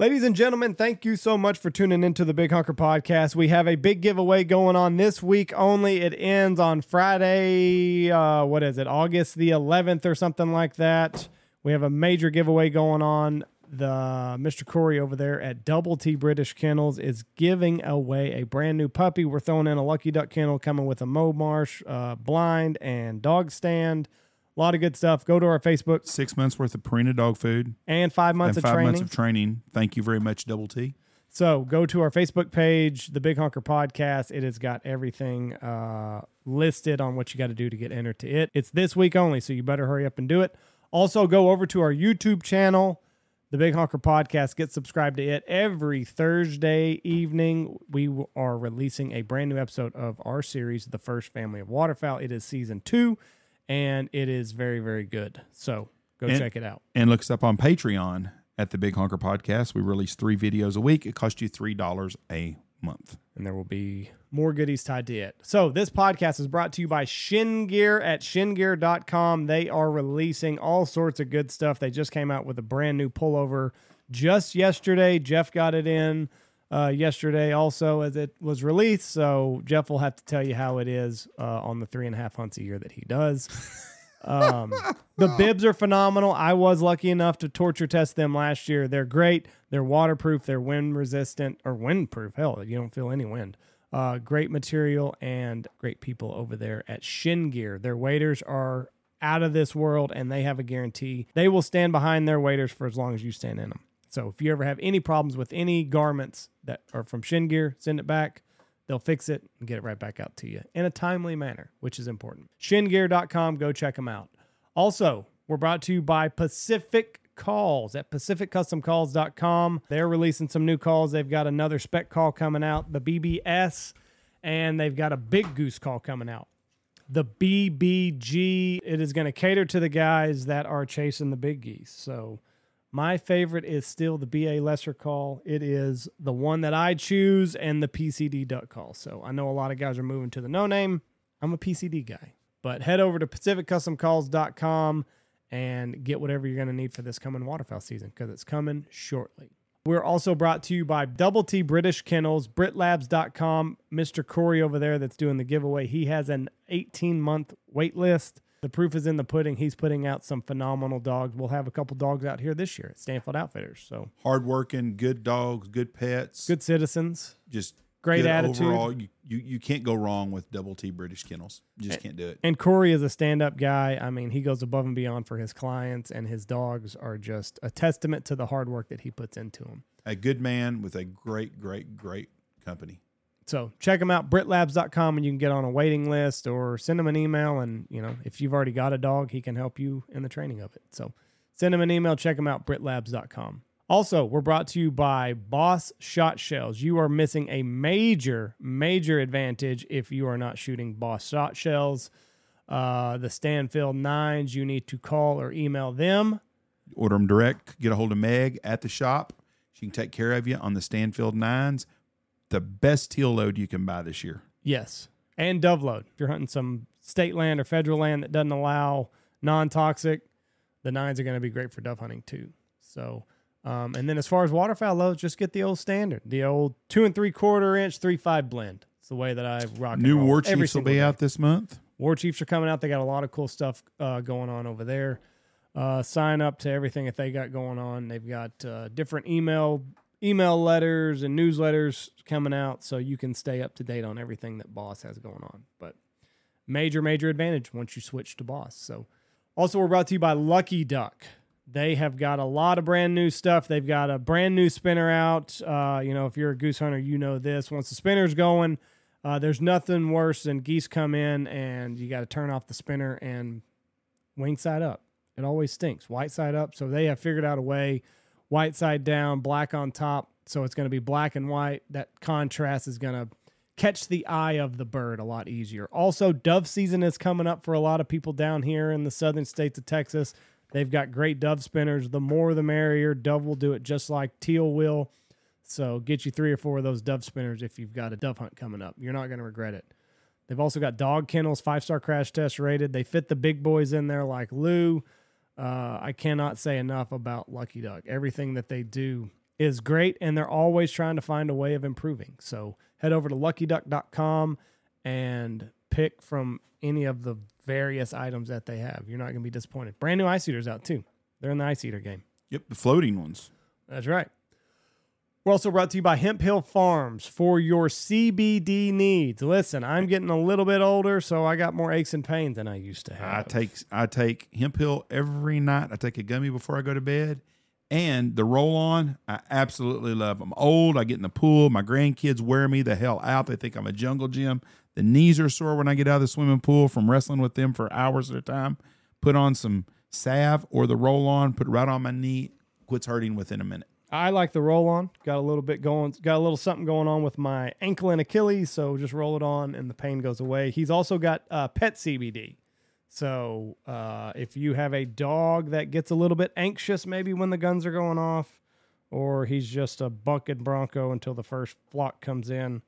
Ladies and gentlemen, thank you so much for tuning into the Big Honker Podcast. We have a big giveaway going on this week only. It ends on Friday, uh, what is it, August the 11th or something like that. We have a major giveaway going on. The Mr. Corey over there at Double T British Kennels is giving away a brand new puppy. We're throwing in a Lucky Duck kennel coming with a Momarsh uh, blind and dog stand. A lot of good stuff. Go to our Facebook Six months worth of Purina dog food and five months and of five training. months of training. Thank you very much, Double T. So go to our Facebook page, the Big Honker Podcast. It has got everything uh, listed on what you got to do to get entered to it. It's this week only, so you better hurry up and do it. Also, go over to our YouTube channel, the Big Honker Podcast. Get subscribed to it every Thursday evening. We are releasing a brand new episode of our series, The First Family of Waterfowl. It is season two, and it is very, very good. So go And- check it out. And look us up on Patreon at the Big Honker Podcast. We release three videos a week. It costs you three dollars a month. and there will be more goodies tied to it. So, this podcast is brought to you by Shin Gear at shingear.com. They are releasing all sorts of good stuff. They just came out with a brand new pullover just yesterday. Jeff got it in uh, yesterday also as it was released. So, Jeff will have to tell you how it is uh, on the three and a half hunts a year that he does. Um, the bibs are phenomenal. I was lucky enough to torture test them last year. They're great. They're waterproof. They're wind resistant or windproof. Hell, you don't feel any wind. Uh, great material and great people over there at Shin Gear. Their waders are out of this world and they have a guarantee. They will stand behind their waders for as long as you stand in them. So if you ever have any problems with any garments that are from Shin Gear, send it back. They'll fix it and get it right back out to you in a timely manner, which is important. Shingear.com, go check them out. Also, we're brought to you by Pacific Calls at pacificcustomcalls.com. They're releasing some new calls. They've got another speck call coming out, the BBS, and they've got a big goose call coming out. The BBG, it is going to cater to the guys that are chasing the big geese. So, my favorite is still the BA Lesser call. It is the one that I choose and the PCD duck call. So I know a lot of guys are moving to the no name. I'm a PCD guy. But head over to pacificcustomcalls.com and get whatever you're going to need for this coming waterfowl season because it's coming shortly. We're also brought to you by Double T British Kennels, BritLabs.com. Mr. Corey over there that's doing the giveaway, he has an 18 month wait list. The proof is in the pudding. He's putting out some phenomenal dogs. We'll have a couple dogs out here this year at Stanfield Outfitters. So Hardworking, good dogs, good pets, good citizens, just great attitude. Overall, you, you you can't go wrong with Double T British Kennels. You just can't do it. And Corey is a stand up guy. I mean, he goes above and beyond for his clients, and his dogs are just a testament to the hard work that he puts into them. A good man with a great, great, great company. So check them out, britlabs.com, and you can get on a waiting list or send him an email. And, you know, if you've already got a dog, he can help you in the training of it. So send him an email, check him out, britlabs.com. Also, we're brought to you by Boss Shot Shells. You are missing a major, major advantage if you are not shooting Boss Shot Shells. Uh, the Stanfield Nines, you need to call or email them. Order them direct. Get a hold of Meg at the shop. She can take care of you on the Stanfield Nines. The best teal load you can buy this year. Yes. And dove load. If you're hunting some state land or federal land that doesn't allow non toxic, the nines are going to be great for dove hunting too. So, um, and then as far as waterfowl loads, just get the old standard, the old two and three quarter inch, three five blend. It's the way that I rock. New War Chiefs will be day. out this month. War Chiefs are coming out. They got a lot of cool stuff uh, going on over there. Uh, sign up to everything that they got going on. They've got uh, different email email letters and newsletters coming out, so you can stay up to date on everything that Boss has going on. But major, major advantage once you switch to Boss. So, also we're brought to you by Lucky Duck. They have got a lot of brand new stuff. They've got a brand new spinner out. Uh, you know, if you're a goose hunter, you know this. Once the spinner's going, uh, there's nothing worse than geese come in and you got to turn off the spinner and wing side up. It always stinks. White side up. So they have figured out a way. White side down, black on top. So it's going to be black and white. That contrast is going to catch the eye of the bird a lot easier. Also, dove season is coming up for a lot of people down here in the southern states of Texas. They've got great dove spinners. The more the merrier. Dove will do it just like teal will. So get you three or four of those dove spinners if you've got a dove hunt coming up. You're not going to regret it. They've also got dog kennels, five star crash test rated. They fit the big boys in there like Lou. Uh, I cannot say enough about Lucky Duck. Everything that they do is great, and they're always trying to find a way of improving. So head over to luckyduck.com and pick from any of the various items that they have. You're not going to be disappointed. Brand new ice eaters out too. They're in the ice eater game. Yep, the floating ones. That's right. We're also brought to you by Hemphill Farms for your CBD needs. Listen, I'm getting a little bit older, so I got more aches and pains than I used to have. I take I take Hemphill every night. I take a gummy before I go to bed. And the roll on, I absolutely love. I'm old. I get in the pool. My grandkids wear me the hell out. They think I'm a jungle gym. The knees are sore when I get out of the swimming pool from wrestling with them for hours at a time. Put on some salve or the roll on, put it right on my knee, quits hurting within a minute. I like the roll on. Got a little bit going, got a little something going on with my ankle and Achilles. So just roll it on and the pain goes away. He's also got uh, pet CBD. So uh, if you have a dog that gets a little bit anxious, maybe when the guns are going off, or he's just a bucket bronco until the first flock comes in,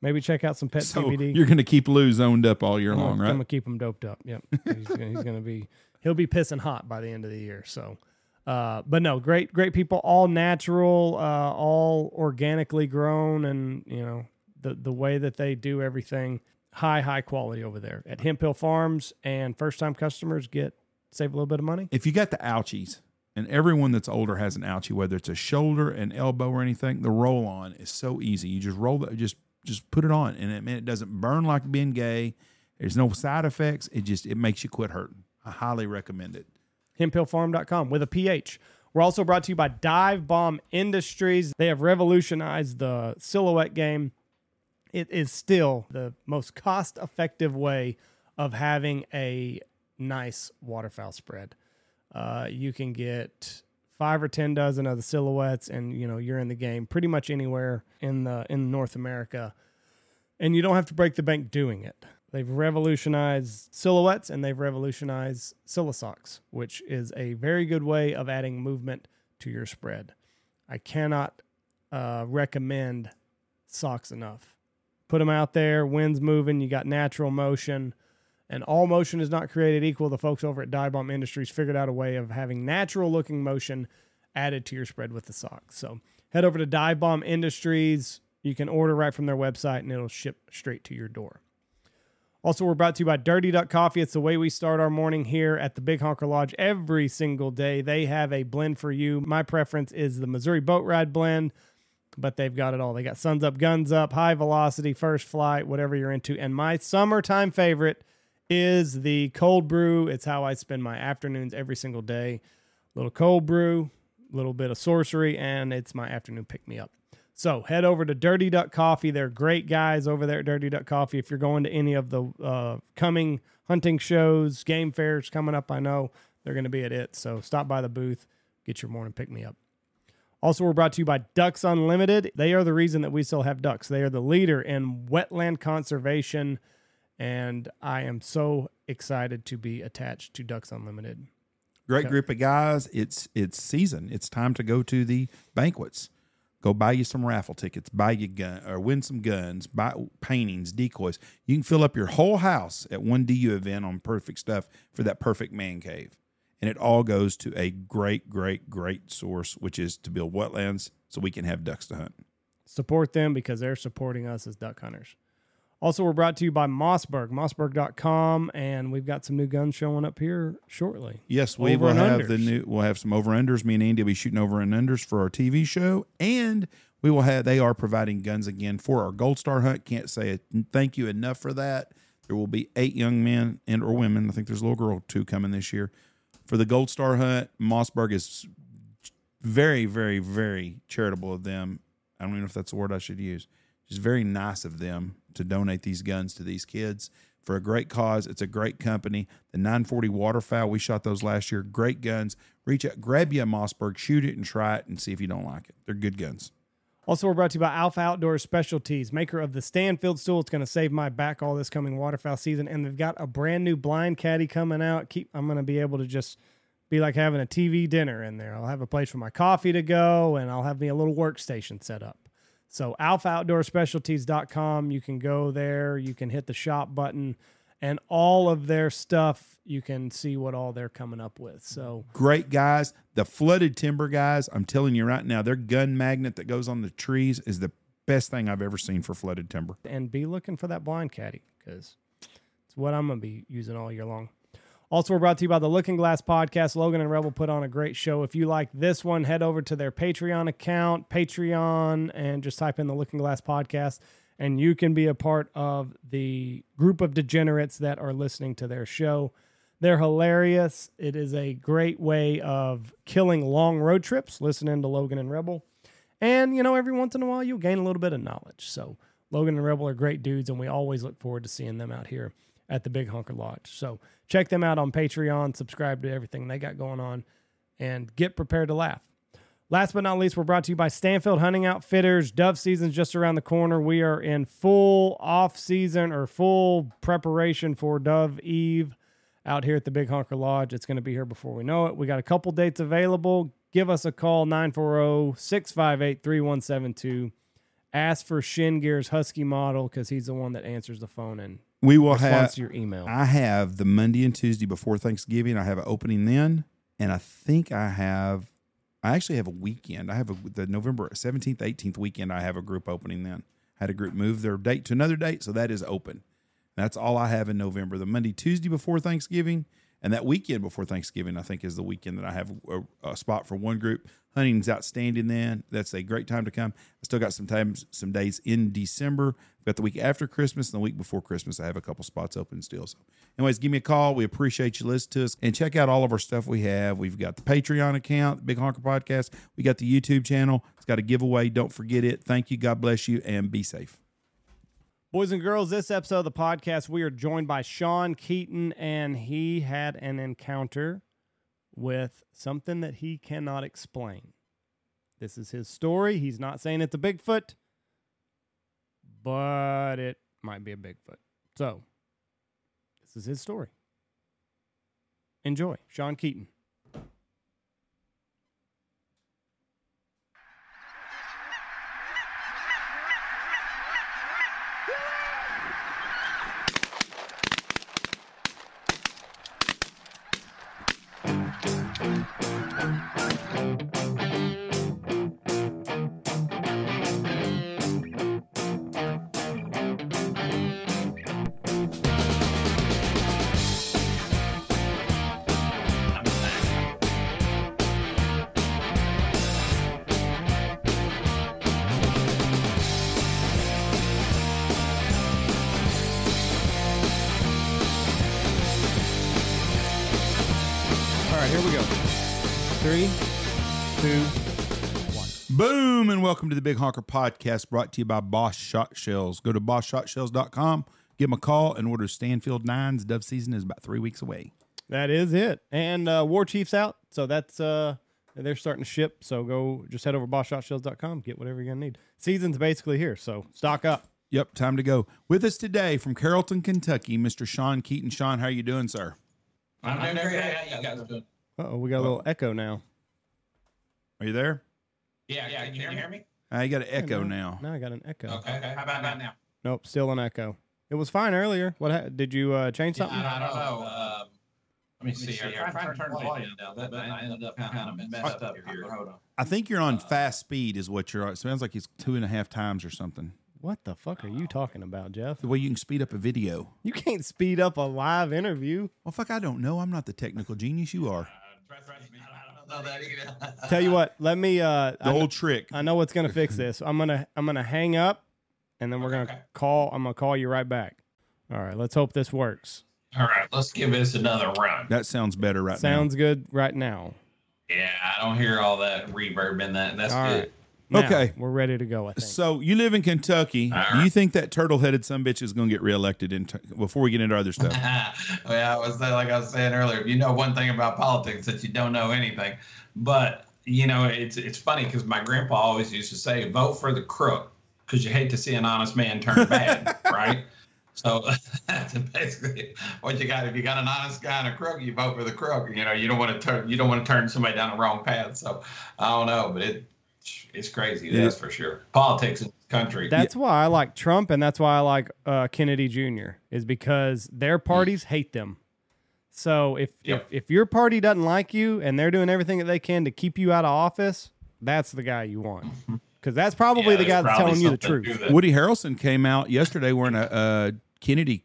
maybe check out some pet So CBD. you're going to keep Lou zoned up all year I'm long, right? I'm gonna keep him doped up. Yep, he's gonna be he'll be pissing hot by the end of the year. So, uh, but no, great great people, all natural, uh, all organically grown, and you know the the way that they do everything, high high quality over there at Hemphill Farms. And first time customers get save a little bit of money. if you got the ouchies, and everyone that's older has an ouchie, whether it's a shoulder, an elbow, or anything, the roll on is so easy. You just roll just just put it on, and it, man, it doesn't burn like being gay. There's no side effects. It just it makes you quit hurting. I highly recommend it. hemphillfarm.com with a PH. We're also brought to you by Dive Bomb Industries. They have revolutionized the silhouette game. It is still the most cost effective way of having a nice waterfowl spread. Uh, you can get five or ten dozen of the silhouettes, and you know you're in the game pretty much anywhere in the in North America, and you don't have to break the bank doing it. They've revolutionized silhouettes and they've revolutionized Silosocks, which is a very good way of adding movement to your spread. I cannot uh, recommend socks enough. Put them out there, wind's moving, you got natural motion, and all motion is not created equal. The folks over at Dive Bomb Industries figured out a way of having natural looking motion added to your spread with the socks. So head over to Dive Bomb Industries. You can order right from their website and it'll ship straight to your door. Also, we're brought to you by Dirty Duck Coffee. It's the way we start our morning here at the Big Honker Lodge every single day. They have a blend for you. My preference is the Missouri Boat Ride blend, but they've got it all. They got Suns Up, Guns Up, High Velocity, First Flight, whatever you're into. And my summertime favorite is the cold brew. It's how I spend my afternoons every single day. Little cold brew, a little bit of sorcery, and it's my afternoon pick me up. So head over to Dirty Duck Coffee. They're great guys over there at Dirty Duck Coffee. If you're going to any of the uh, coming hunting shows, game fairs coming up, I know they're going to be at it. So stop by the booth, get your morning pick me up. Also, we're brought to you by Ducks Unlimited. They are the reason that we still have ducks. They are the leader in wetland conservation, and I am so excited to be attached to Ducks Unlimited. Great group of guys. It's it's season. It's time to go to the banquets. Go buy you some raffle tickets, buy you gun or win some guns, buy paintings, decoys. You can fill up your whole house at one DU event on perfect stuff for that perfect man cave. And it all goes to a great, great, great source, which is to build wetlands so we can have ducks to hunt. support them because they're supporting us as duck hunters. Also, we're brought to you by Mossberg, mossberg.com, and we've got some new guns showing up here shortly. Yes, we Over will have the new. We'll have some over unders. Me and Andy will be shooting over and unders for our TV show, and we will have. They are providing guns again for our Gold Star hunt. Can't say thank you enough for that. There will be eight young men and or women. I think there's a little girl too coming this year for the Gold Star hunt. Mossberg is very, very, very charitable of them. I don't even know if that's the word I should use. Just very nice of them to donate these guns to these kids for a great cause. It's a great company. The 940 waterfowl, we shot those last year. Great guns. Reach out, grab you a Mossberg, shoot it, and try it, and see if you don't like it. They're good guns. Also, we're brought to you by Alpha Outdoor Specialties, maker of the Stanfield stool. It's going to save my back all this coming waterfowl season, and they've got a brand new blind caddy coming out. Keep, I'm going to be able to just be like having a TV dinner in there. I'll have a place for my coffee to go, and I'll have me a little workstation set up. So, alphaoutdoorspecialties.com. You can go there. You can hit the shop button, and all of their stuff. You can see what all they're coming up with. So Great guys. The flooded timber guys, I'm telling you right now, their gun magnet that goes on the trees is the best thing I've ever seen for flooded timber. and be looking for that blind caddy because it's what I'm going to be using all year long. Also, we're brought to you by the Looking Glass Podcast. Logan and Rebel put on a great show. If you like this one, head over to their Patreon account, Patreon, and just type in the Looking Glass Podcast, and you can be a part of the group of degenerates that are listening to their show. They're hilarious. It is a great way of killing long road trips, listening to Logan and Rebel. And, you know, every once in a while, you'll gain a little bit of knowledge. So, Logan and Rebel are great dudes, and we always look forward to seeing them out here at the Big Honker Lodge. So, check them out on Patreon, subscribe to everything they got going on, and get prepared to laugh. Last but not least, we're brought to you by Stanfield Hunting Outfitters. Dove season's just around the corner. We are in full off season or full preparation for Dove Eve out here at the Big Honker Lodge. It's going to be here before we know it. We got a couple dates available. Give us a call 940 658 3172. Ask for Shin Gear's Husky model because he's the one that answers the phone and We will have to your email. I have the Monday and Tuesday before Thanksgiving. I have an opening then, and I think I have. I actually have a weekend. I have a, the November seventeenth, eighteenth weekend. I have a group opening then. I had a group move their date to another date, so that is open. That's all I have in November. The Monday, Tuesday before Thanksgiving, and that weekend before Thanksgiving, I think is the weekend that I have a, a spot for one group. Hunting's outstanding. Then that's a great time to come. I still got some times, some days in December. I've got the week after Christmas and the week before Christmas. I have a couple spots open still. So, anyways, give me a call. We appreciate you listening to us and check out all of our stuff we have. We've got the Patreon account, Big Honker Podcast. We got the YouTube channel. It's got a giveaway. Don't forget it. Thank you. God bless you, and be safe. Boys and girls, this episode of the podcast, we are joined by Shawn Keeton, and he had an encounter with something that he cannot explain. This is his story. He's not saying it's a Bigfoot, but it might be a Bigfoot. So, this is his story. Enjoy. Shawn Keeton. And welcome to the Big Honker Podcast brought to you by Boss Shot Shells. Go to bossshotshells.com, give them a call, and order Stanfield Nines. Dove season is about three weeks away. That is it. And uh, War Chief's out, so that's uh they're starting to ship. So go just head over to bossshotshells.com, get whatever you're gonna need. Season's basically here, so stock up. Yep, time to go. With us today from Carrollton, Kentucky, Mr. Shawn Keeton. Shawn, how are you doing, sir? I'm doing great. How you guys doing? Oh, we got a little echo now. Are you there? Yeah, yeah. Can you hear me? Uh, you got an echo no. now. Now I got an echo. Okay. okay. How about that now? Nope, still an echo. It was fine earlier. What ha- did you uh, change something? I don't know. Um, let me see here. I'm trying to turn the volume down, but I ended up kind of messed up here. Hold on. I think you're on fast speed, is what you're. It sounds like it's two and a half times or something. What the fuck are you talking about, Jeff? The way you can speed up a video. You can't speed up a live interview. Well, fuck, I don't know. I'm not the technical genius you are. Trust me, I don't know that either. Tell you what, let me uh The I, kn- trick. I know what's gonna fix this. I'm gonna I'm gonna hang up and then we're gonna Okay. call I'm gonna call you right back. All right, let's hope this works. All right, let's give this another run. That sounds better right Sounds good right now. Yeah, I don't hear all that reverb in that. That's All good. right. Now, Okay. We're ready to go, I think. So you live in Kentucky. All Do you think that turtle-headed some bitch is going to get reelected? In before we get into other stuff, yeah, I was like I was saying earlier. If you know one thing about politics, that you don't know anything. But you know, it's it's funny because my grandpa always used to say, "Vote for the crook," because you hate to see an honest man turn bad, right? So that's basically what you got. If you got an honest guy and a crook, you vote for the crook. You know, you don't want to turn you don't want to turn somebody down the wrong path. So I don't know, but it it's crazy. Yeah. That's for sure. Politics in this country. That's why I like Trump, and that's why I like uh, Kennedy Jr. is because their parties hate them. So if, Yep. if if your party doesn't like you and they're doing everything that they can to keep you out of office, that's the guy you want. Because that's probably Yeah, the guy there's that's telling you the truth. Woody Harrelson came out yesterday wearing a, a Kennedy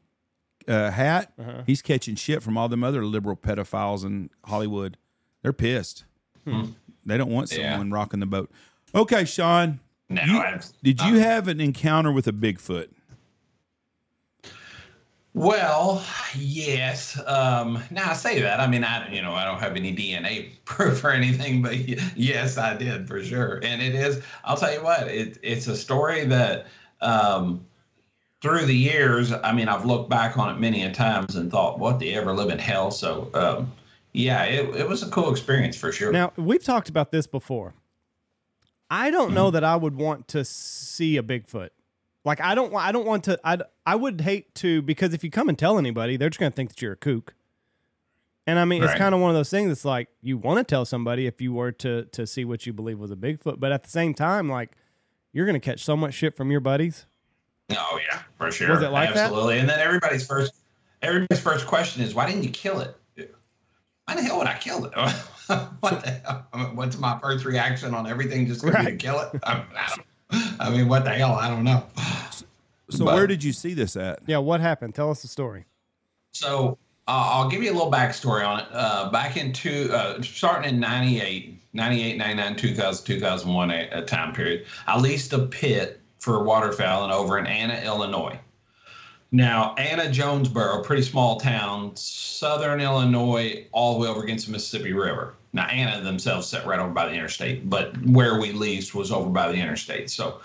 uh, hat. Uh-huh. He's catching shit from all them other liberal pedophiles in Hollywood. They're pissed. They don't want Yeah. someone rocking the boat. Okay, Shawn. No, you- Did you have an encounter with a Bigfoot? Well, yes. Um, now I say that. I mean, I you know I don't have any DNA proof or anything, but yes, I did for sure. And it is. I'll tell you what. It, it's a story that um, through the years, I mean, I've looked back on it many a times and thought, what the ever living hell. So um, yeah, it, it was a cool experience for sure. Now we've talked about this before. I don't know mm. that I would want to see a Bigfoot. Like I don't. I don't want to. I. I would hate to because if you come and tell anybody, they're just going to think that you're a kook. And I mean, it's kind of one of those things. It's like you want to tell somebody if you were to to see what you believe was a Bigfoot, but at the same time, like you're going to catch so much shit from your buddies. Oh yeah, for sure. Was it like that? Absolutely. And then everybody's first everybody's first question is, why didn't you kill it? Why the hell would I kill it? what the hell? I mean, What's my first reaction on everything? Just gonna to Right. kill it? I, I, don't, I mean, what the hell? I don't know. So But- where did you see this at? Yeah, what happened? Tell us the story. So uh, I'll give you a little backstory on it. Uh, back in two, uh, starting in 98, 98, 99, 2000, 2001 a, a time period, I leased a pit for waterfowling over in Anna, Illinois. Now, Anna Jonesboro, pretty small town, southern Illinois, all the way over against the Mississippi River. Now, Anna themselves sat right over by the interstate, but where we leased was over by the interstate. So,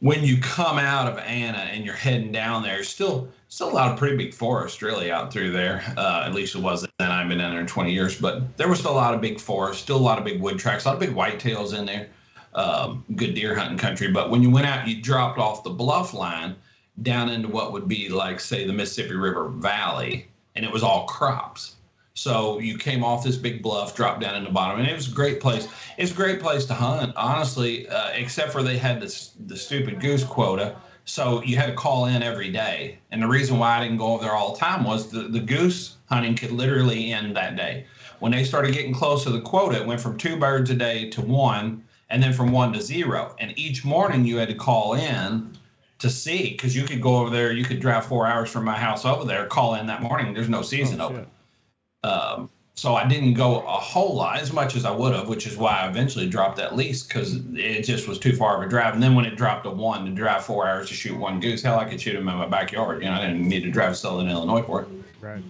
when you come out of Anna and you're heading down there, still still a lot of pretty big forest really out through there. Uh, at least it was then. I've been down there 20 years, but there was still a lot of big forest, still a lot of big wood tracks, a lot of big whitetails in there. Um, good deer hunting country. But when you went out, you dropped off the bluff line down into what would be like, say, the Mississippi River Valley, and it was all crops. So you came off this big bluff, dropped down in the bottom, and it was a great place. It's a great place to hunt, honestly, uh, except for they had this the stupid goose quota. So you had to call in every day. And the reason why I didn't go over there all the time was the, the goose hunting could literally end that day. When they started getting close to the quota, it went from two birds a day to one, and then from one to zero. And each morning you had to call in to see because you could go over there, you could drive four hours from my house over there, call in that morning. There's no season Oh, open. Um, so I didn't go a whole lot as much as I would have, which is why I eventually dropped that lease because it just was too far of a drive. And then when it dropped to one to drive four hours to shoot one goose, hell, I could shoot him in my backyard. You know, I didn't need to drive to Southern Illinois for it. Right.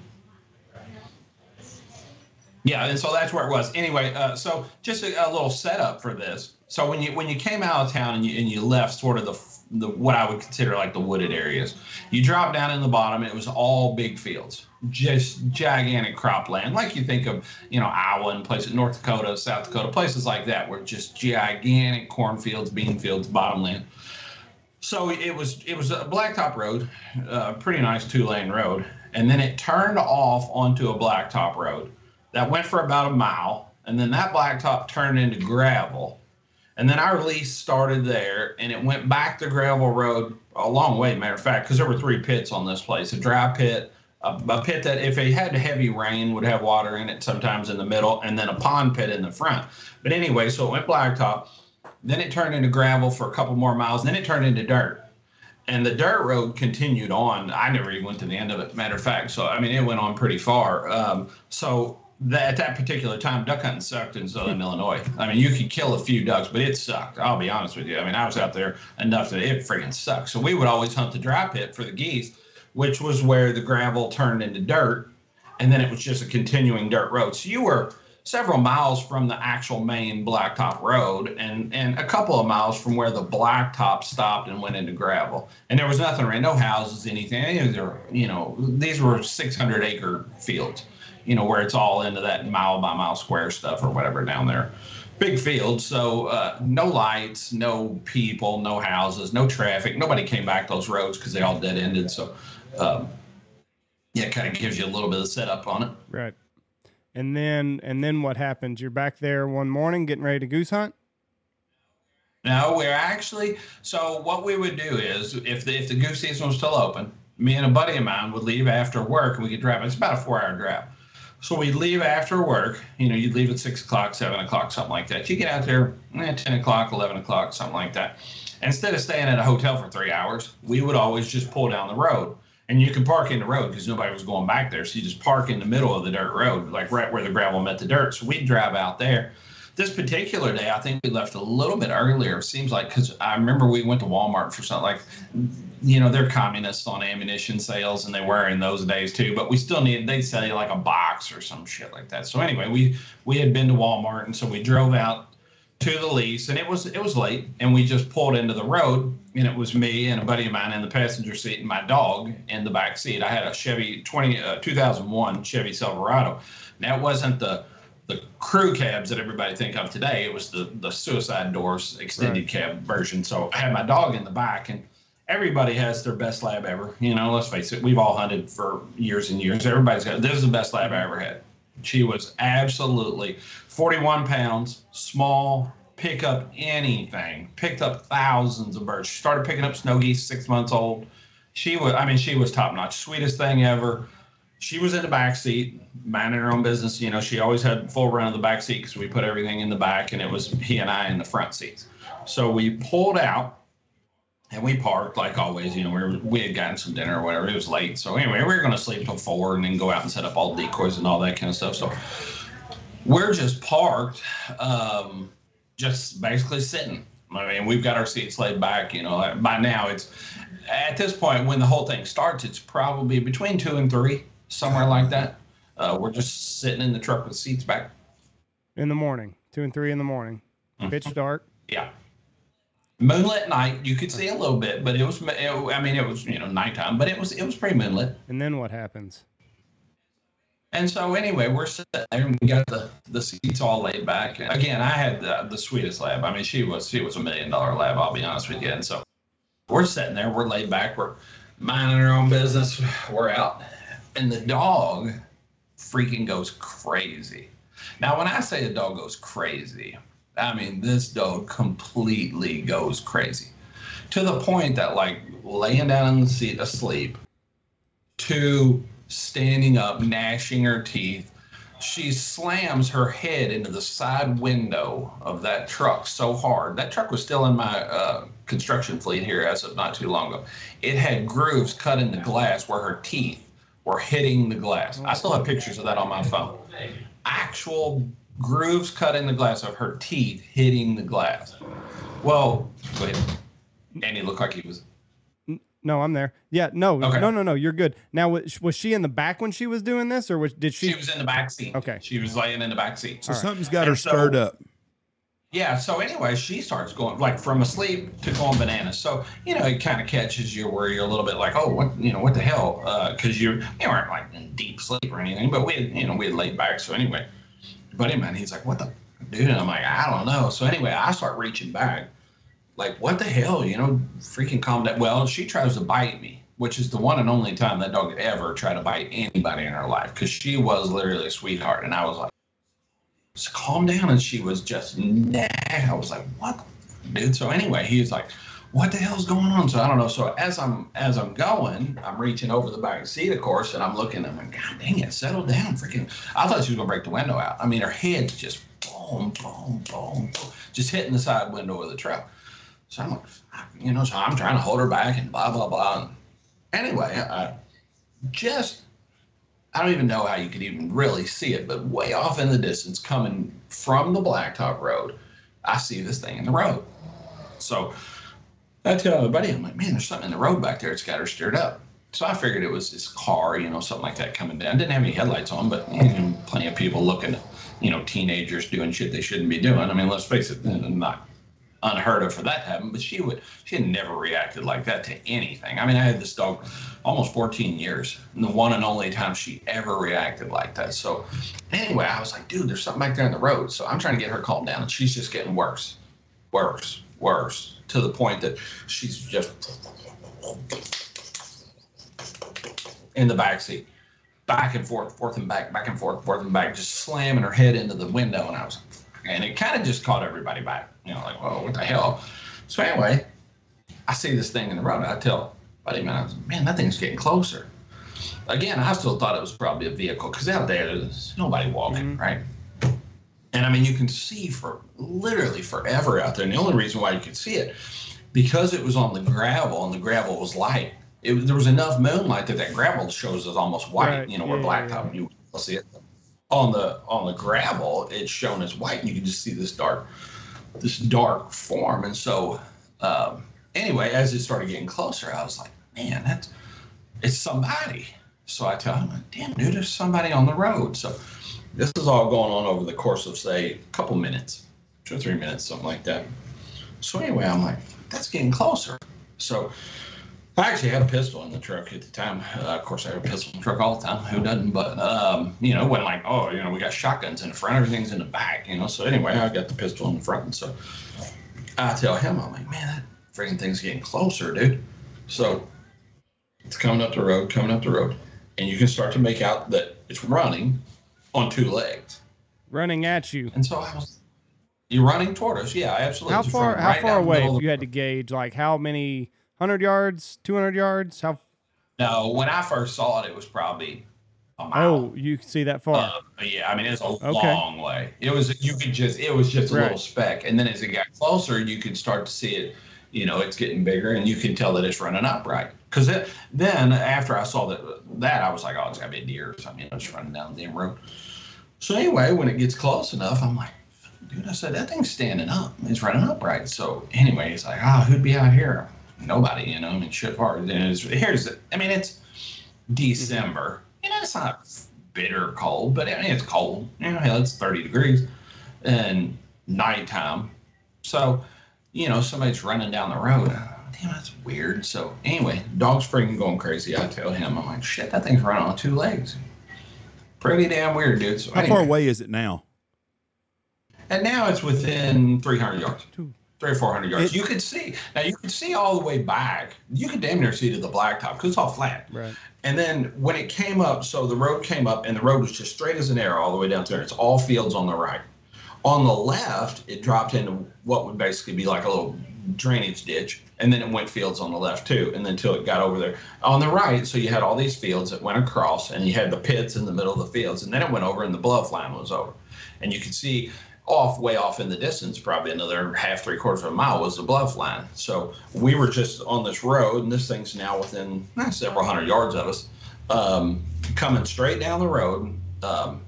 Yeah, and so that's where it was. Anyway, uh, so just a, a little setup for this. So when you when you came out of town and you and you left sort of the the what I would consider like the wooded areas, you dropped down in the bottom. It was all big fields, just gigantic cropland, like you think of you know Iowa and places North Dakota, South Dakota, places like that, where just gigantic cornfields, bean fields, bottomland. So it was it was a blacktop road, a pretty nice two lane road, and then it turned off onto a blacktop road that went for about a mile, and then that blacktop turned into gravel, and then our lease started there, and it went back the gravel road a long way. Matter of fact, because there were three pits on this place: a dry pit, a, pit that if it had heavy rain would have water in it sometimes in the middle, and then a pond pit in the front. But anyway, so it went blacktop. Then it turned into gravel for a couple more miles. Then it turned into dirt. And the dirt road continued on. I never even went to the end of it, matter of fact. So, I mean, it went on pretty far. Um, so, that, at that particular time, duck hunting sucked in southern Illinois. I mean, you could kill a few ducks, but it sucked. I'll be honest with you. I mean, I was out there enough that it friggin' sucked. So, we would always hunt the dry pit for the geese, which was where the gravel turned into dirt. And then it was just a continuing dirt road. So, you were several miles from the actual main blacktop road and and a couple of miles from where the blacktop stopped and went into gravel and there was nothing around no houses anything there you know these were 600 acre fields you know where it's all into that mile by mile square stuff or whatever down there big field so uh, no lights no people no houses no traffic nobody came back those roads because they all dead ended so um, yeah it kind of gives you a little bit of setup on it Right. And then and then what happens? You're back there one morning getting ready to goose hunt. No, we're actually so what we would do is if the if the goose season was still open, me and a buddy of mine would leave after work and we could drive. It's about a four hour drive. So we'd leave after work. You know, you'd leave at six o'clock, seven o'clock, something like that. You get out there at ten o'clock, eleven o'clock, something like that. Instead of staying at a hotel for three hours, we would always just pull down the road. And you could park in the road because nobody was going back there. So you just park in the middle of the dirt road, like right where the gravel met the dirt. So we'd drive out there this particular day, I think we left a little bit earlier. It seems like because I remember we went to Walmart for something like, you know, they're communists on ammunition sales, and they were in those days too. But we still needed they sell you like a box or some shit like that. So anyway, we we had been to Walmart, and so we drove out to the lease, and it was it was late, and we just pulled into the road, and it was me and a buddy of mine in the passenger seat, and my dog in the back seat. I had a Chevy 20 uh, 2001 Chevy Silverado. Now it wasn't the the crew cabs that everybody think of today. It was the the suicide doors extended right. cab version. So I had my dog in the back, and everybody has their best lab ever. You know, let's face it, we've all hunted for years and years. Everybody's got this is the best lab I ever had. She was absolutely 41 pounds, small, pick up anything, picked up thousands of birds. She started picking up snow geese six months old. She was, I mean, she was top notch, sweetest thing ever she was in the back seat, minding her own business. You know, she always had full run of the back seat because we put everything in the back, and it was he and I in the front seats. So we pulled out and we parked like always. You know, we, were, we had gotten some dinner or whatever. It was late, so anyway, we were going to sleep till four and then go out and set up all the decoys and all that kind of stuff. So we're just parked, um, just basically sitting. I mean, we've got our seats laid back. You know, by now it's at this point when the whole thing starts, it's probably between two and three somewhere like that. Uh, we're just sitting in the truck with seats back. In the morning, two and three in the morning, mm-hmm. pitch dark. Yeah. Moonlit night, you could see a little bit, but it was. It, I mean, it was you know nighttime, but it was it was pretty moonlit. And then what happens? And so anyway, we're sitting there and we got the, the seats all laid back. And again, I had the, the sweetest lab. I mean, she was she was a million dollar lab. I'll be honest with you. And so we're sitting there, we're laid back, we're minding our own business. We're out and the dog freaking goes crazy. Now, when I say the dog goes crazy, I mean this dog completely goes crazy to the point that, like, laying down in the seat asleep, to standing up, gnashing her teeth, she slams her head into the side window of that truck so hard. That truck was still in my uh, construction fleet here as of not too long ago. It had grooves cut in the glass where her teeth were hitting the glass. I still have pictures of that on my phone. Actual grooves cut in the glass of her teeth hitting the glass. Well, wait. Andy looked like he was. No, I'm there. Yeah, no, okay. no, no, no. You're good. Now, was, was she in the back when she was doing this, or was, did she? She was in the back seat. Okay. She was laying in the back seat. So something's got and her stirred so, up yeah so anyway she starts going like from asleep to going bananas so you know it kind of catches you where you're a little bit like oh what you know what the hell because uh, you you weren't like in deep sleep or anything but we had, you know we had laid back so anyway buddy man he's like what the dude and i'm like i don't know so anyway i start reaching back like what the hell you know freaking calm down well she tries to bite me which is the one and only time that dog ever tried to bite anybody in her life because she was literally a sweetheart and i was like so calm down. And she was just, nah. I was like, what, dude? So anyway, he was like, what the hell's going on? So I don't know. So as I'm as I'm going, I'm reaching over the back seat, of course, and I'm looking. I'm like, God dang it, settle down, freaking! I thought she was gonna break the window out. I mean, her head's just boom, boom, boom, boom, just hitting the side window of the truck. So I'm like, you know, so I'm trying to hold her back and blah blah blah. Anyway, I just I don't even know how you could even really see it, but way off in the distance, coming from the blacktop road, I see this thing in the road. So I tell my buddy, I'm like, man, there's something in the road back there. It's got her stirred up. So I figured it was this car, you know, something like that coming down. Didn't have any headlights on, but you know, plenty of people looking, you know, teenagers doing shit they shouldn't be doing. I mean, let's face it, not unheard of for that to happen, but she would she had never reacted like that to anything. I mean, I had this dog almost 14 years, and the one and only time she ever reacted like that. So anyway, I was like, dude, there's something back there in the road. So I'm trying to get her calmed down, and she's just getting worse, worse, worse, to the point that she's just in the back seat, back and forth, forth and back, back and forth, forth and back, just slamming her head into the window. And I was and it kind of just caught everybody by, You know, like, whoa, what the hell? So anyway, I see this thing in the road. I tell buddy, man, I was, man, that thing's getting closer. Again, I still thought it was probably a vehicle because out there, there's nobody walking, mm-hmm. right? And I mean, you can see for literally forever out there. And the only reason why you could see it, because it was on the gravel and the gravel was light, it, there was enough moonlight that that gravel shows as almost white. Right. You know, where Yeah, yeah, blacktop you will see it on the on the gravel, it's shown as white, and you can just see this dark this dark form. And so, um, anyway, as it started getting closer, I was like, man, that's it's somebody. So I tell him, damn, dude, there's somebody on the road. So this is all going on over the course of say a couple minutes, two or three minutes, something like that. So anyway, I'm like, that's getting closer. So I actually had a pistol in the truck at the time. Uh, of course, I have a pistol in the truck all the time. Who doesn't? But um, you know, when like, oh, you know, we got shotguns in the front, everything's in the back. You know, so anyway, I got the pistol in the front, and so I tell him, I'm like, man, that freaking thing's getting closer, dude. So it's coming up the road, coming up the road, and you can start to make out that it's running on two legs. Running at you. And so I was, you're running toward us, yeah, absolutely. How far? How right far away? If you had to gauge, like how many hundred yards, two hundred yards? How? No, when I first saw it, it was probably a mile. Oh, you can see that far. Uh, yeah, I mean it's a Okay. long way. It was you could just it was just a Right. little speck, and then as it got closer, you could start to see it. You know, it's getting bigger, and you can tell that it's running upright. Because then after I saw that, that I was like, oh, it's got to be a deer or something. You know, just running down the damn road. So anyway, when it gets close enough, I'm like, dude, I said that thing's standing up. It's running upright. So anyway, it's like, ah, who'd be out here? Nobody. You know, I mean, shit hard. And it's, here's, the, I mean, it's December. Mm-hmm. You know, it's not bitter cold, but I mean, it's cold. You know, hell, it's 30 degrees and nighttime. So, you know, somebody's running down the road. Uh, damn, that's weird. So, anyway, dog's freaking going crazy. I tell him, I'm like, shit, that thing's running on two legs. Pretty damn weird, dude. So How anyway, far away is it now? And now it's within 300 yards, Two. Three or 400 yards. It- you could see, now you could see all the way back. You could damn near see to the blacktop because it's all flat. Right. And then when it came up, so the road came up, and the road was just straight as an arrow all the way down to there. It's all fields on the right. On the left, it dropped into what would basically be like a little drainage ditch, and then it went fields on the left too, and then until it got over there on the right. So you had all these fields that went across, and you had the pits in the middle of the fields, and then it went over, and the bluff line was over, and you could see off way off in the distance, probably another half three quarters of a mile was the bluff line. So we were just on this road, and this thing's now within eh, several hundred yards of us, um, coming straight down the road. Um,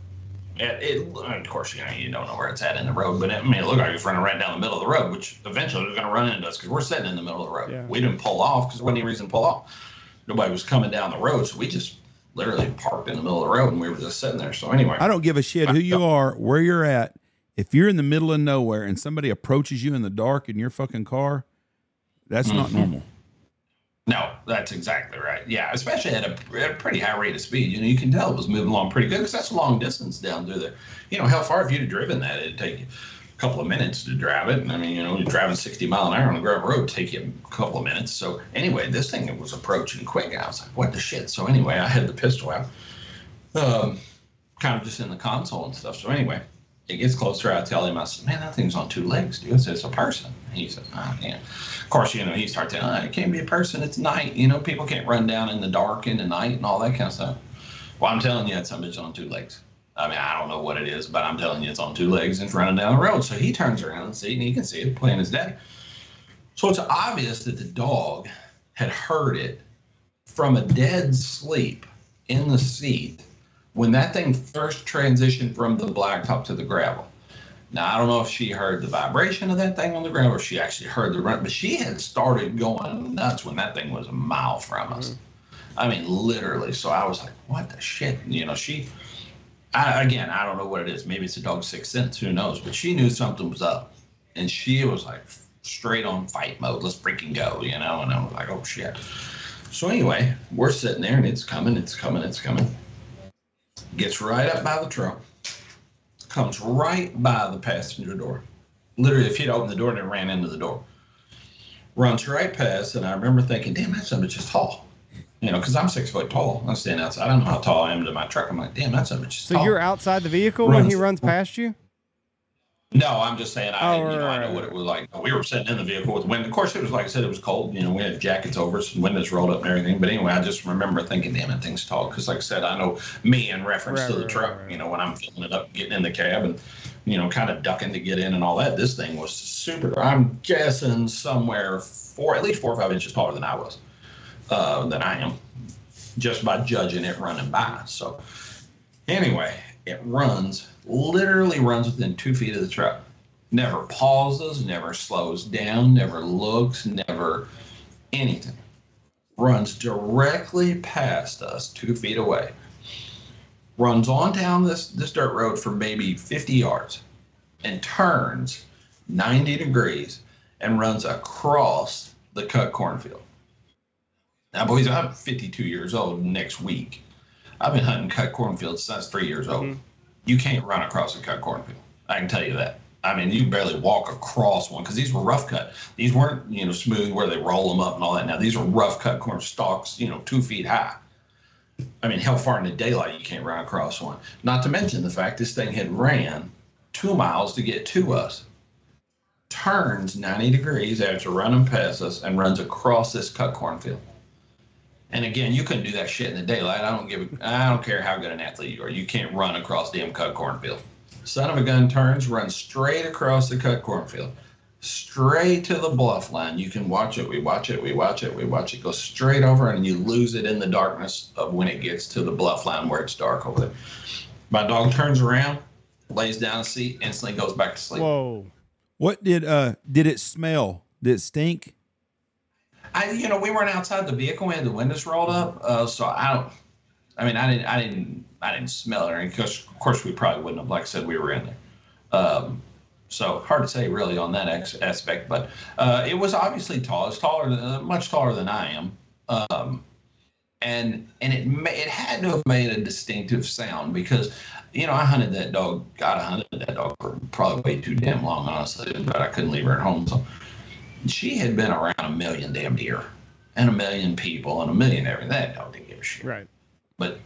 it, it, of course, you know, you don't know where it's at in the road, but it, I mean, it looked like it's running right down the middle of the road, which eventually was going to run into us because we're sitting in the middle of the road. Yeah. We didn't pull off because there wasn't any reason to pull off. Nobody was coming down the road, so we just literally parked in the middle of the road and we were just sitting there. So anyway, I don't give a shit who you are, where you're at. If you're in the middle of nowhere and somebody approaches you in the dark in your fucking car, that's not Mhm. normal. No, that's exactly right. Yeah, especially at a, at a pretty high rate of speed. You know, you can tell it was moving along pretty good because that's a long distance down through there. You know, how far if you'd have driven that, it'd take you a couple of minutes to drive it. And I mean, you know, you're driving 60 mile an hour on a gravel road, take you a couple of minutes. So anyway, this thing was approaching quick. I was like, what the shit? So anyway, I had the pistol out, um, kind of just in the console and stuff. So anyway, it gets closer. I tell him, I said, man, that thing's on two legs, dude. I said, it's a person. He said, oh, yeah. Of course, you know, he starts saying, oh, ah, it can't be a person. It's night. You know, people can't run down in the dark in the night and all that kind of stuff. Well, I'm telling you, that somebody's on two legs. I mean, I don't know what it is, but I'm telling you, it's on two legs and it's running down the road. So he turns around and see, and he can see it playing his daddy. So it's obvious that the dog had heard it from a dead sleep in the seat when that thing first transitioned from the blacktop to the gravel. Now I don't know if she heard the vibration of that thing on the ground or she actually heard the run, but she had started going nuts when that thing was a mile from us. Mm-hmm. I mean, literally. So I was like, "What the shit?" You know, she. I, again, I don't know what it is. Maybe it's a dog's sixth sense. Who knows? But she knew something was up, and she was like straight on fight mode. Let's freaking go, you know. And I was like, "Oh shit." So anyway, we're sitting there, and it's coming, it's coming, it's coming. Gets right up by the truck comes right by the passenger door. Literally, if he'd opened the door, and it ran into the door. Runs right past, and I remember thinking, damn, that son of a bitch is tall. You know, because I'm six foot tall. I'm standing outside. I don't know how tall I am to my truck. I'm like, damn, that son of a bitch is So tall. you're outside the vehicle when he Runs. runs past you? No, I'm just saying. I, Oh, you know, I know what it was like. We were sitting in the vehicle with wind. Of course, it was like I said, it was cold. You know, we had jackets over some windows rolled up and everything. But anyway, I just remember thinking, "Damn, that thing's tall." Because, like I said, I know me in reference Right, to the right, truck. right, right. You know, when I'm filling it up, getting in the cab, and you know, kind of ducking to get in and all that. This thing was super. I'm guessing somewhere four, at least four or five inches taller than I was, uh, than I am, just by judging it running by. So, anyway, it runs, literally runs within two feet of the truck. Never pauses, never slows down, never looks, never anything. Runs directly past us, two feet away. Runs on down this, this dirt road for maybe 50 yards and turns 90 degrees and runs across the cut cornfield. Now, boys, I'm 52 years old next week. I've been hunting cut cornfields since three years old. Mhm. You can't run across a cut cornfield. I can tell you that. I mean, you barely walk across one because these were rough cut. These weren't, you know, smooth where they roll them up and all that. Now these are rough cut corn stalks, you know, two feet high. I mean, how far in the daylight you can't run across one. Not to mention the fact this thing had ran two miles to get to us, turns 90 degrees after running past us, and runs across this cut cornfield. And again, you couldn't do that shit in the daylight. I don't give a, I don't care how good an athlete you are. You can't run across damn cut cornfield. Son of a gun turns, runs straight across the cut cornfield, straight to the bluff line. You can watch it. We watch it. We watch it. We watch it go straight over, and you lose it in the darkness of when it gets to the bluff line where it's dark over there. My dog turns around, lays down a seat, instantly goes back to sleep. Whoa. What did uh did it smell? Did it stink? I, you know, we weren't outside the vehicle. We had the windows rolled up, uh, so I don't. I mean, I didn't, I didn't, I didn't smell it, because of course we probably wouldn't have. Like I said, we were in there. Um, so hard to say really on that ex- aspect, but uh, it was obviously tall. It's taller, than, uh, much taller than I am, um, and and it ma- it had to have made a distinctive sound because you know I hunted that dog. God, I hunted that dog for probably way too damn long, honestly, but I couldn't leave her at home. So she had been around a million damn deer and a million people and a million everything. That dog didn't give a shit. Right. But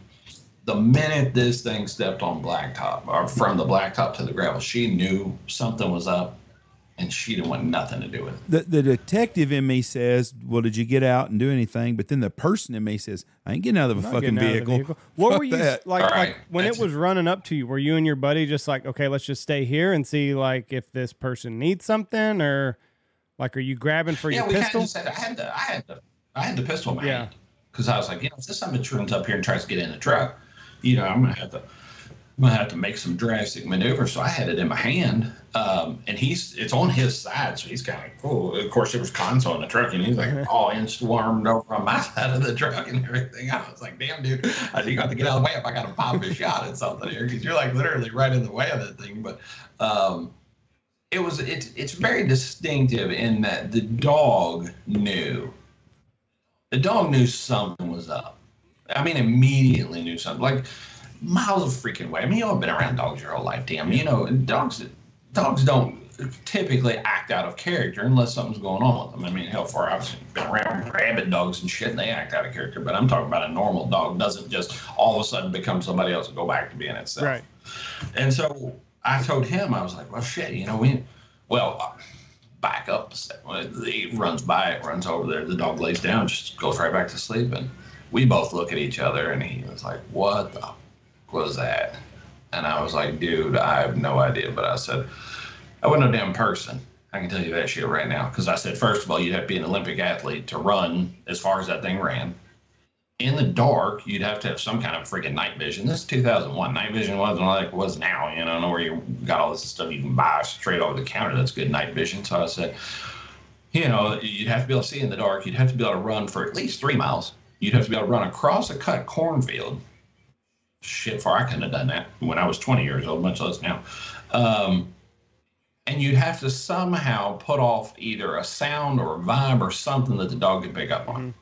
the minute this thing stepped on blacktop, or from the blacktop to the gravel, she knew something was up, and she didn't want nothing to do with it. The the detective in me says, "Well, did you get out and do anything?" But then the person in me says, "I ain't getting out of a Not fucking getting out of vehicle." What Fuck were you that. like? All Like right. when it That's- was running up to you, were you and your buddy just like, okay, let's just stay here and see like if this person needs something, or like, are you grabbing for yeah, your we kind of pistol? had. I had the, I had the, I had the pistol in my Yeah. hand because I was like, you know, if this son of a bitch runs up here and tries to get in the truck, you know, I'm gonna have to. I'm gonna have to make some drastic maneuvers. So I had it in my hand, um, and he's it's on his side, so he's kind of like, oh. Of course, there was console in the truck, and he's like all inch warmed over on my side of the truck and everything. I was like, damn, dude, I think you got to get out of the way if I got to pop a shot at something here because you're like literally right in the way of that thing. But um, it was it's it's very distinctive in that the dog knew. The dog knew something was up. I mean, immediately knew something. Like miles of freaking way. I mean, you all have been around dogs your whole life, damn. You know, dogs dogs don't typically act out of character unless something's going on with them. I mean, hell, for I've been around rabid dogs and shit, and they act out of character. But I'm talking about a normal dog doesn't just all of a sudden become somebody else and go back to being itself. Right. And so I told him, I was like, well, shit, you know, we, well, back up a. He runs by it, runs over there. The dog lays down, just goes right back to sleep. And we both look at each other, and he was like, what the was that? And I was like, dude, I have no idea. But I said, I wasn't no damn person. I can tell you that shit right now. Because I said, first of all, you'd have to be an Olympic athlete to run as far as that thing ran in the dark, you'd have to have some kind of freaking night vision. This is 2001. Night vision wasn't like it was now. You know, I know where you got all this stuff you can buy straight over the counter. That's good night vision. So I said, you know, you'd have to be able to see in the dark. You'd have to be able to run for at least three miles. You'd have to be able to run across a cut cornfield. Shit, far I couldn't have done that when I was 20 years old, much less now. Um, and you'd have to somehow put off either a sound or a vibe or something that the dog could pick up on.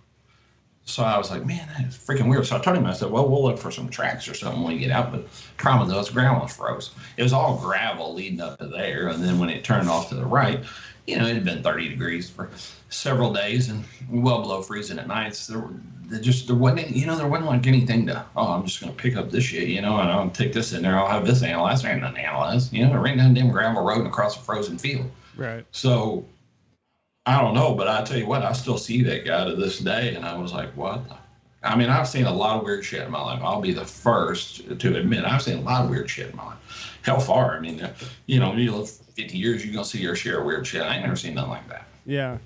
So I was like, man, that's freaking weird. So I told him, I said, well, we'll look for some tracks or something when we get out. But problem was, ground was froze. It was all gravel leading up to there. And then when it turned off to the right, you know, it had been 30 degrees for several days and well below freezing at nights. There, there just there wasn't, any, you know, there wasn't like anything to. Oh, I'm just gonna pick up this shit, you know, and I'll take this in there. I'll have this analyzed. There ain't nothing analyzed, you know. Right down damn gravel road and across a frozen field. Right. So I don't know, but I tell you what, I still see that guy to this day, and I was like, what? I mean, I've seen a lot of weird shit in my life. I'll be the first to admit I've seen a lot of weird shit in my life. How far? I mean, you know, you live 50 years, you're gonna see your share of weird shit. I ain't never seen nothing like that Yeah.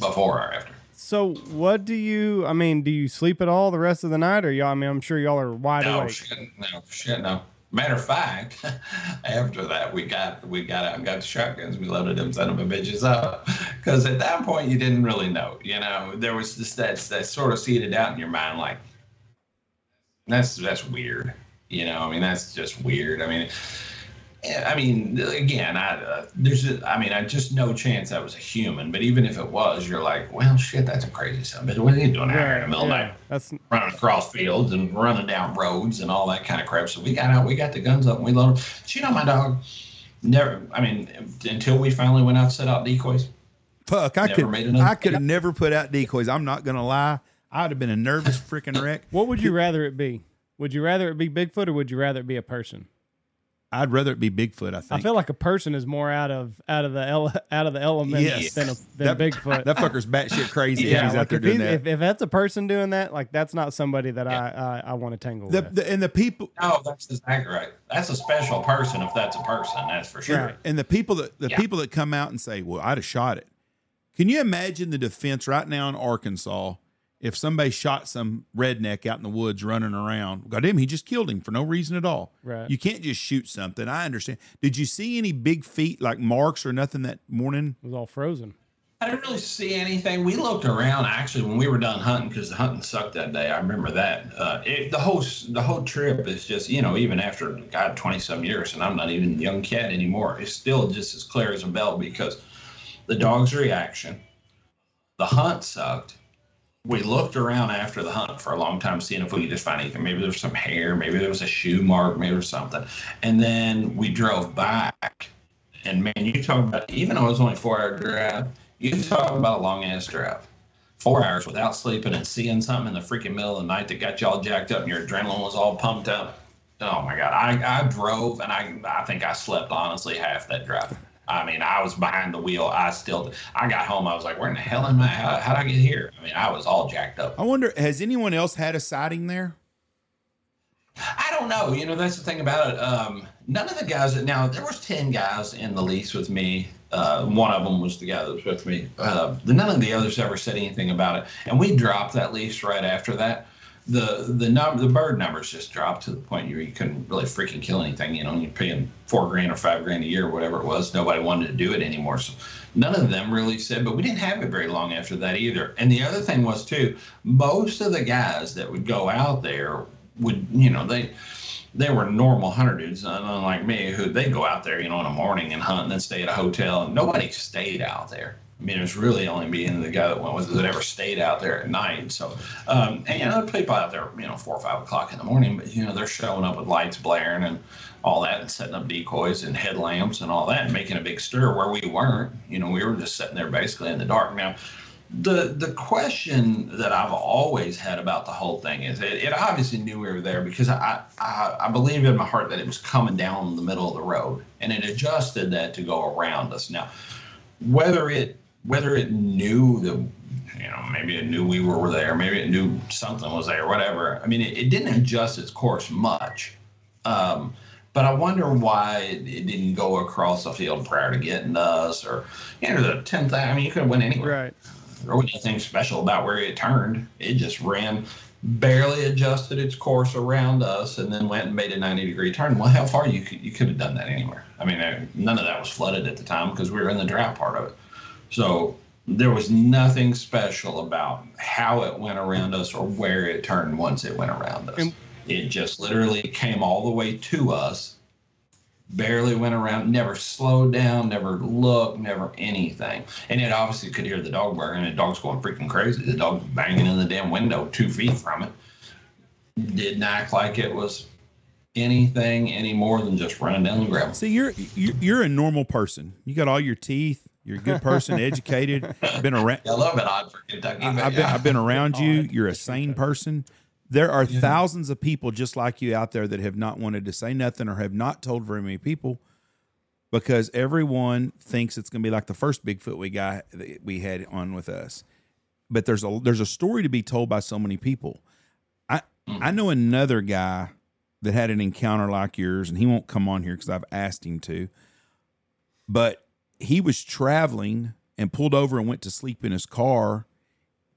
before or after. So what do you? I mean, do you sleep at all the rest of the night, or y'all? I mean, I'm sure y'all are wide No awake. shit, no shit, no. Matter of fact, after that we got we got out and got the shotguns. We loaded them son of a bitches up because at that point you didn't really know. You know, there was just that that sort of seeded out in your mind like that's that's weird. You know, I mean that's just weird. I mean. Yeah, I mean, again, I uh, there's, a, I mean, I just no chance that was a human. But even if it was, you're like, well, shit, that's a crazy son. But what are you doing out here in the middle of night? That's running across fields and running down roads and all that kind of crap. So we got out, we got the guns up, and we loaded. But you know, my dog never. I mean, until we finally went out to set out decoys. Fuck, I could made I could have never put out decoys. I'm not gonna lie. I'd have been a nervous freaking wreck. what would you rather it be? Would you rather it be Bigfoot or would you rather it be a person? I'd rather it be Bigfoot. I think. I feel like a person is more out of out of the ele- out of the elements Yes. than a, than That- Bigfoot. that fucker's batshit crazy. if yeah, he's out like there if, doing he- that. if, if that's a person doing that, like that's not somebody that I I, I want to tangle the, with. the, and the people No, that's exactly right. That's a special person if that's a person. That's for sure. Right. and the people that the Yeah. people that come out and say, "Well, I'd have shot it." Can you imagine the defense right now in Arkansas if somebody shot some redneck out in the woods running around? Goddamn, he just killed him for no reason at all. Right. You can't just shoot something. I understand. Did you see any big feet like marks or nothing that morning? it was all frozen. I didn't really see anything. We looked around actually when we were done hunting because the hunting sucked that day. I remember that. Uh, it, the whole the whole trip is just you know even after God twenty some years and I'm not even a young cat anymore. It's still just as clear as a bell because the dog's reaction, the hunt sucked. We looked around after the hunt for a long time, seeing if we could just find anything. Maybe there was some hair, maybe there was a shoe mark, maybe there was something. And then we drove back, and man, you talk about even though it was only four hour drive, you talk about a long ass drive. Four hours without sleeping and seeing something in the freaking middle of the night that got you all jacked up and your adrenaline was all pumped up. Oh my god, I, I drove and I I think I slept honestly half that drive. I mean, I was behind the wheel. I still, I got home. I was like, where in the hell am I? How, how'd I get here? I mean, I was all jacked up. I wonder, has anyone else had a sighting there? I don't know. You know, that's the thing about it. Um, none of the guys that now there was ten guys in the lease with me. Uh, one of them was the guy that was with me. Uh, none of the others ever said anything about it, and we dropped that lease right after that. The the number the bird numbers just dropped to the point you, you couldn't really freaking kill anything. You know, you're paying four grand or five grand a year or whatever it was. Nobody wanted to do it anymore. So none of them really said. But we didn't have it very long after that either. And the other thing was too, most of the guys that would go out there would you know they they were normal hunter dudes, unlike me, who they go out there, you know, in the morning and hunt and then stay at a hotel. And nobody stayed out there. I mean, it was really only me and the guy that went with us that ever stayed out there at night. So, um, and you know, people out there, you know, four or five o'clock in the morning, but you know, they're showing up with lights blaring and all that, and setting up decoys and headlamps and all that, and making a big stir where we weren't. You know, we were just sitting there basically in the dark. Now, the the question that I've always had about the whole thing is it, it obviously knew we were there because I, I I believe in my heart that it was coming down the middle of the road and it adjusted that to go around us. Now, whether it whether it knew the you know maybe it knew we were there, maybe it knew something was there, whatever. I mean, it, it didn't adjust its course much. Um, but I wonder why it, it didn't go across the field prior to getting us, or you know, the tenth. I mean, you could have went anywhere Right. there wasn't anything special about where it turned. It just ran, barely adjusted its course around us, and then went and made a 90 degree turn. Well, how far you could you could have done that anywhere? I mean, none of that was flooded at the time because we were in the drought part of it. So there was nothing special about how it went around us or where it turned once it went around us. And- it just literally came all the way to us barely went around, never slowed down, never looked, never anything. And it obviously could hear the dog barking, and the dog's going freaking crazy. The dog's banging in the damn window two feet from it. Didn't act like it was anything any more than just running down the gravel. See, you're, you're a normal person. You got all your teeth, You're a good person, educated. Been around. I love it odd for Kentucky. I, but I've been yeah. I've been around you. You're a sane person. There are thousands of people just like you out there that have not wanted to say nothing or have not told very many people because everyone thinks it's going to be like the first Bigfoot we got that we had on with us. But there's a there's a story to be told by so many people. I hmm. I know another guy that had an encounter like yours, and he won't come on here because I've asked him to. But he was traveling and pulled over and went to sleep in his car,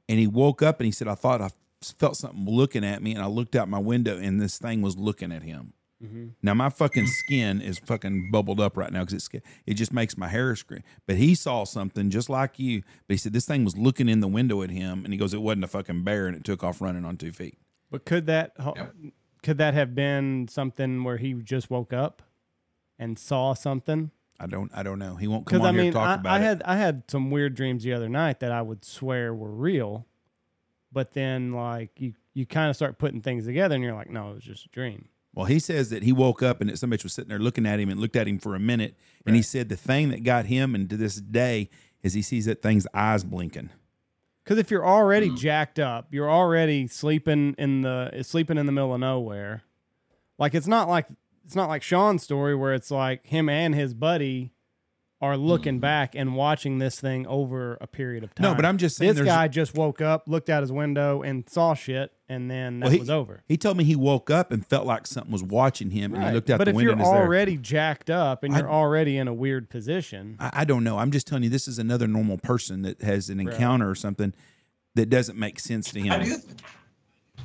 and he woke up and he said, "I thought I felt something looking at me, and I looked out my window, and this thing was looking at him." Mm-hmm. Now my fucking skin is fucking bubbled up right now because it's it just makes my hair scream. But he saw something just like you. But he said this thing was looking in the window at him, and he goes, "It wasn't a fucking bear," and it took off running on two feet. But could that ho- Yep. could that have been something where he just woke up and saw something? I don't I don't know. He won't come on I here mean, to talk I, about I it. had I had some weird dreams the other night that I would swear were real, but then like you you kind of start putting things together and you're like, no, it was just a dream. Well, he says that he woke up and that somebody was sitting there looking at him and looked at him for a minute. And he said the thing that got him and to this day is he sees that thing's eyes blinking. Because if you're already Hmm. jacked up, you're already sleeping in the sleeping in the middle of nowhere. Like it's not like it's not like Shawn's story where it's like him and his buddy are looking mm. back and watching this thing over a period of time. No, but I'm just saying this guy just woke up, looked out his window, and saw shit, and then that Well, he- was over. He told me he woke up and felt like something was watching him and he looked out but the if window you're and is there. already jacked up and you're already in a weird position, I, I don't know. I'm just telling you, this is another normal person that has an encounter or something that doesn't make sense to I him. do,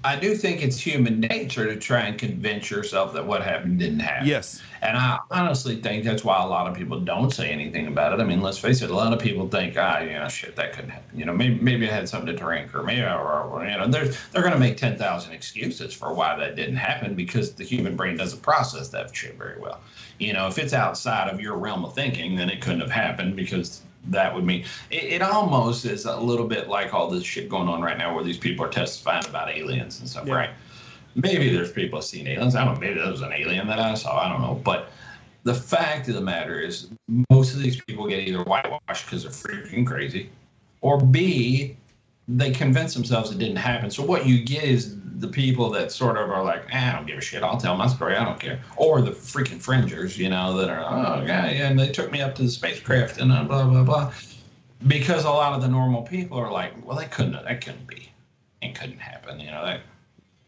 I do think it's human nature to try and convince yourself that what happened didn't happen. Yes. And I honestly think that's why a lot of people don't say anything about it. I mean, let's face it, a lot of people think, ah, you know, shit, that couldn't happen. You know, maybe maybe I had something to drink, or maybe, or, or you know, they're they're going to make ten thousand excuses for why that didn't happen because the human brain doesn't process that shit very well. You know, if it's outside of your realm of thinking, then it couldn't have happened because that would mean it, it almost is a little bit like all this shit going on right now where these people are testifying about aliens and stuff, Yeah. right? maybe there's people seeing aliens. I don't know. Maybe that was an alien that I saw. I don't know. But the fact of the matter is, most of these people get either whitewashed because they're freaking crazy, or B, they convince themselves it didn't happen. So what you get is the people that sort of are like, ah, I don't give a shit. I'll tell my story. I don't care. Or the freaking fringers, you know, that are, oh, yeah, yeah, and they took me up to the spacecraft and uh, blah, blah, blah. Because a lot of the normal people are like, well, that couldn't, that couldn't be. It couldn't happen. You know, that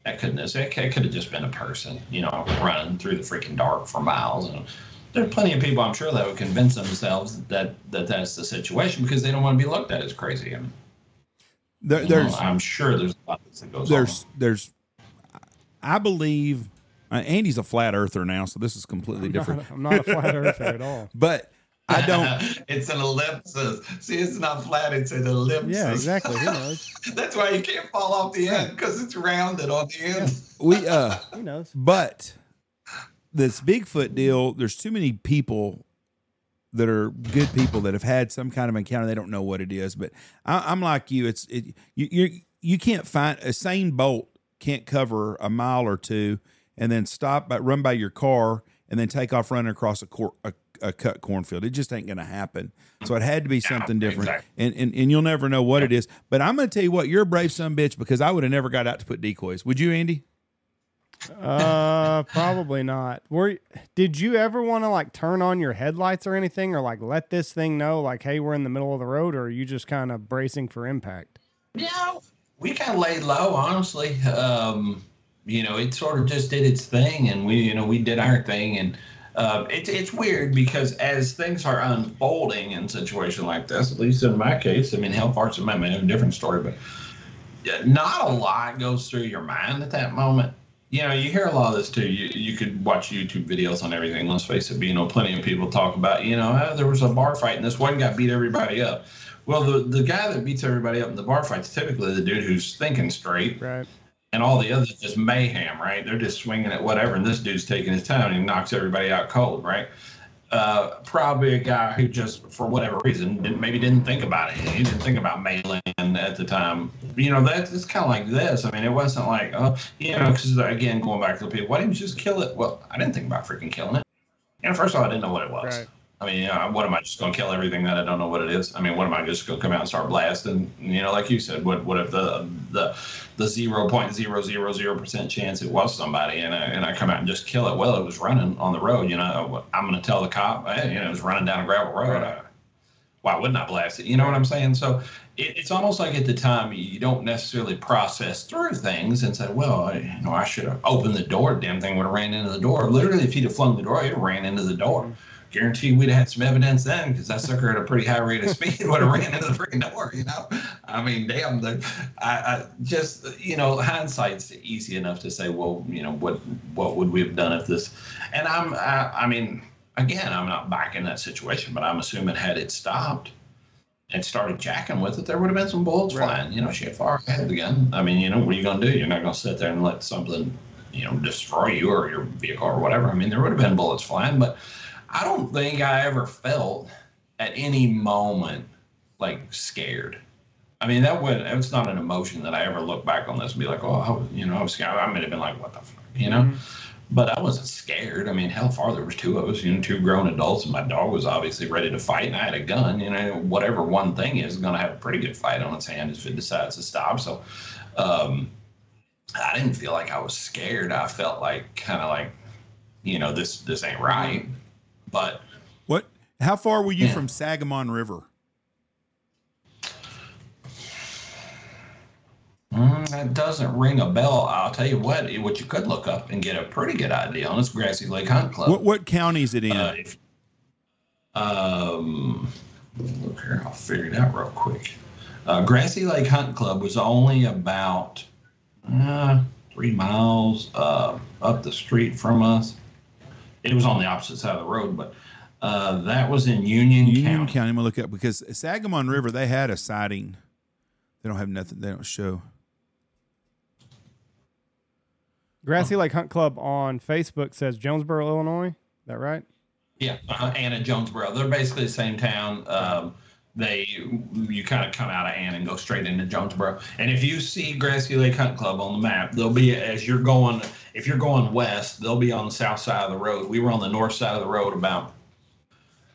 that couldn't it could have just been a person, you know, running through the freaking dark for miles. And there are plenty of people, I'm sure, that would convince themselves that, that that's the situation because they don't want to be looked at as crazy. And There, you know, there's I'm sure there's a lot that goes there's on. there's there's I believe uh, Andy's a flat earther now, so this is completely I'm different. not, I'm not a flat earther at all. But I don't. it's an ellipsis. See, it's not flat, it's an ellipsis. Yeah, exactly. Who knows? That's why you can't fall off the end because it's rounded on the end. We uh, Who knows? but this Bigfoot deal. There's too many people that are good people that have had some kind of encounter. They don't know what it is. But I, I'm like you. It's it, you. You you can't find a sane bolt can't cover a mile or two and then stop by run by your car and then take off running across a cor- a, a cut cornfield. It just ain't going to happen. So it had to be something different, exactly. and, and and you'll never know what it is. But I'm going to tell you what, you're a brave son bitch because I would have never got out to put decoys. Would you, Andy? Uh, probably not. Were did you ever want to like turn on your headlights or anything, or like let this thing know, like, hey, we're in the middle of the road, or are you just kind of bracing for impact? Yeah, we kind of laid low, honestly. Um, you know, it sort of just did its thing, and we, you know, we did our thing, and uh, it's it's weird because as things are unfolding in a situation like this, at least in my case, I mean, health parts of my have a different story, but not a lot goes through your mind at that moment. You know, you hear a lot of this too. You you could watch YouTube videos on everything. Let's face it, you know, plenty of people talk about, you know, oh, there was a bar fight and this one guy beat everybody up. Well, the the guy that beats everybody up in the bar fight's typically the dude who's thinking straight, Right. and all the others just mayhem, right? They're just swinging at whatever, and this dude's taking his time and he knocks everybody out cold, right? Uh, probably a guy who just, for whatever reason, didn't, maybe didn't think about it. He didn't think about mailing at the time. You know, that's it's kind of like this. I mean, it wasn't like, oh, you know, because again, going back to the people, why didn't you just kill it? Well, I didn't think about freaking killing it. And first of all, I didn't know what it was. Right. I mean, you know, what am I just going to kill everything that I don't know what it is? I mean, what am I just going to come out and start blasting? You know, like you said, what what if the the the zero point zero zero zero percent chance it was somebody, and I, and I come out and just kill it? Well, it was running on the road. You know, I'm going to tell the cop, hey, you know, it was running down a gravel road. I, why wouldn't I blast it? You know what I'm saying? So it, it's almost like at the time you don't necessarily process through things and say, well, I, you know, I should have opened the door. Damn thing would have ran into the door. Literally, if he'd have flung the door, he'd have ran into the door. Mm-hmm guarantee we'd have had some evidence then because that sucker at a pretty high rate of speed would have ran into the freaking door, you know? I mean, damn, the, I, I just, you know, hindsight's easy enough to say, well, you know, what what would we have done if this? And I'm, I, I mean, again, I'm not back in that situation, but I'm assuming had it stopped and started jacking with it, there would have been some bullets right. flying. You know, shit far ahead of the gun. I mean, you know, what are you going to do? You're not going to sit there and let something, you know, destroy you or your vehicle or whatever. I mean, there would have been bullets flying, but I don't think I ever felt at any moment like scared. I mean, that would it's not an emotion that I ever look back on this and be like, oh, I was, you know, I was scared. I might have been like, what the fuck, you know? Mm-hmm. But I wasn't scared. I mean, hell, far there was two of us, you know, two grown adults, and my dog was obviously ready to fight, and I had a gun. You know, whatever one thing is going to have a pretty good fight on its hand if it decides to stop. So, um, I didn't feel like I was scared. I felt like kind of like, you know, this this ain't right. But what? How far were you yeah. from Sangamon River? Mm, that doesn't ring a bell. I'll tell you what. What you could look up and get a pretty good idea on is Grassy Lake Hunt Club. What, what county is it in? Uh, if, um, look here. I'll figure it out real quick. Uh, Grassy Lake Hunt Club was only about uh, three miles uh, up the street from us it was on the opposite side of the road, but uh, that was in Union, Union County. County. I'm gonna look up because Sangamon River they had a sighting. They don't have nothing. They don't show. Grassy oh. Lake Hunt Club on Facebook says Jonesboro, Illinois. Is that right? Yeah, uh, Anna Jonesboro. They're basically the same town. Um, they you kind of come out of Anna and go straight into Jonesboro. And if you see Grassy Lake Hunt Club on the map, they'll be as you're going. If you're going west, they'll be on the south side of the road. We were on the north side of the road about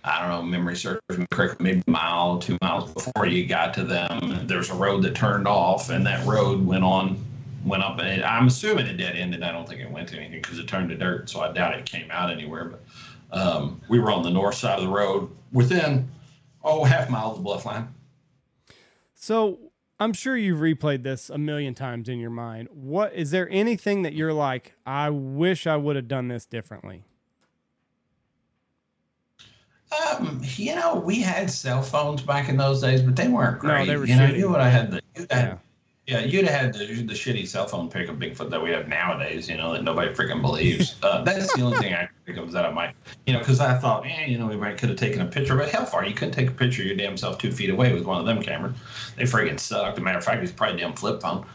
I don't know, memory serves me correctly, maybe a mile, two miles before you got to them. There's a road that turned off, and that road went on, went up. And I'm assuming it dead ended. I don't think it went to anything because it turned to dirt, so I doubt it came out anywhere. But um, we were on the north side of the road within oh, half mile of the bluff line. So I'm sure you've replayed this a million times in your mind. What is there anything that you're like, I wish I would have done this differently? Um, you know, we had cell phones back in those days, but they weren't great. No, they were you shitty. know, you would have had the you had, yeah. Yeah, you'd have had the, the shitty cell phone pick of Bigfoot that we have nowadays, you know, that nobody freaking believes. Uh, that's the only thing I think of that I might, you know, because I thought, eh, you know, we might could have taken a picture, but hell far, you couldn't take a picture of your damn self two feet away with one of them cameras. They freaking sucked. As a matter of fact, it's probably a damn flip phone.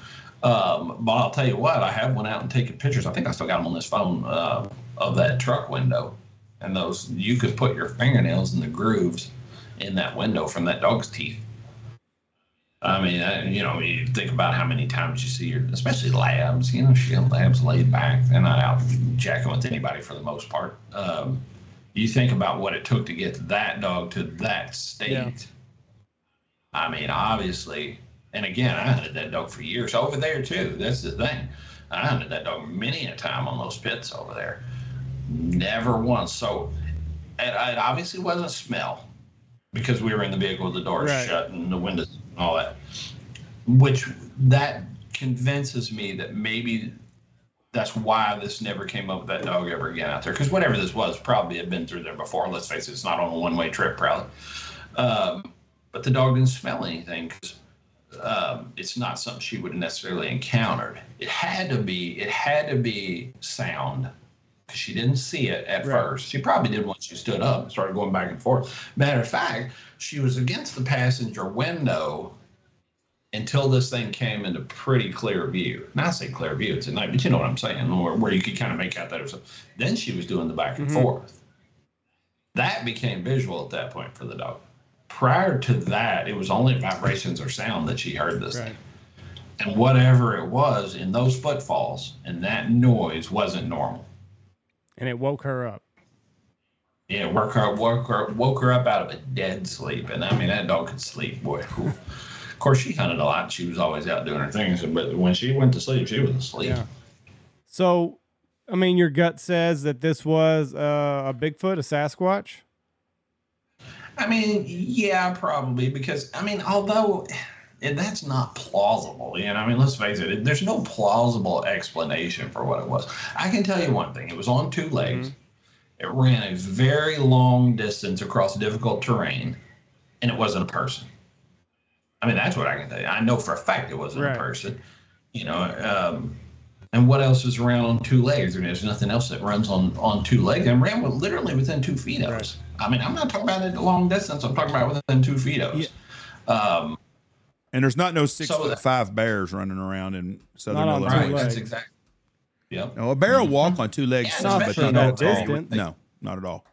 Um, but I'll tell you what, I have went out and taken pictures. I think I still got them on this phone uh, of that truck window, and those you could put your fingernails in the grooves in that window from that dog's teeth. I mean, I, you know, you think about how many times you see your, especially labs, you know, shit, labs laid back. They're not out jacking with anybody for the most part. Um, you think about what it took to get that dog to that state. Yeah. I mean, obviously, and again, I hunted that dog for years over there too. That's the thing. I hunted that dog many a time on those pits over there. Never once. So it, it obviously wasn't smell because we were in the vehicle with the doors right. shut and the windows all that. Which that convinces me that maybe that's why this never came up with that dog ever again out there. Because whatever this was probably had been through there before. Let's face it, it's not on a one way trip, probably. Um, but the dog didn't smell anything because um, it's not something she would have necessarily encountered. It had to be. It had to be sound because she didn't see it at right. first. She probably did once she stood up and started going back and forth. Matter of fact, she was against the passenger window until this thing came into pretty clear view. Not say clear view, it's at night, but you know what I'm saying, where, where you could kind of make out that it was. Then she was doing the back and mm-hmm. forth. That became visual at that point for the dog. Prior to that, it was only vibrations or sound that she heard this right. thing. And whatever it was in those footfalls and that noise wasn't normal and it woke her up. Yeah, woke her, woke her, woke her up out of a dead sleep, and I mean that dog could sleep, boy. of course, she hunted a lot. She was always out doing her things, but when she went to sleep, she was asleep. Yeah. So, I mean, your gut says that this was uh, a Bigfoot, a Sasquatch. I mean, yeah, probably because I mean, although and that's not plausible, you know. I mean, let's face it, there's no plausible explanation for what it was. I can tell you one thing: it was on two legs. Mm-hmm. It ran a very long distance across difficult terrain, and it wasn't a person. I mean, that's what I can tell you. I know for a fact it wasn't right. a person. You know, um, and what else is around on two legs? And there's nothing else that runs on on two legs and ran with, literally within two feet of right. us. I mean, I'm not talking about it long distance. I'm talking about within two feet of us. Yeah. Um, and there's not no six so foot that, five bears running around in southern Illinois. Right, that's exactly. Yep. No, a bear will walk on two legs, yeah, some, but not no distance. No, not at all.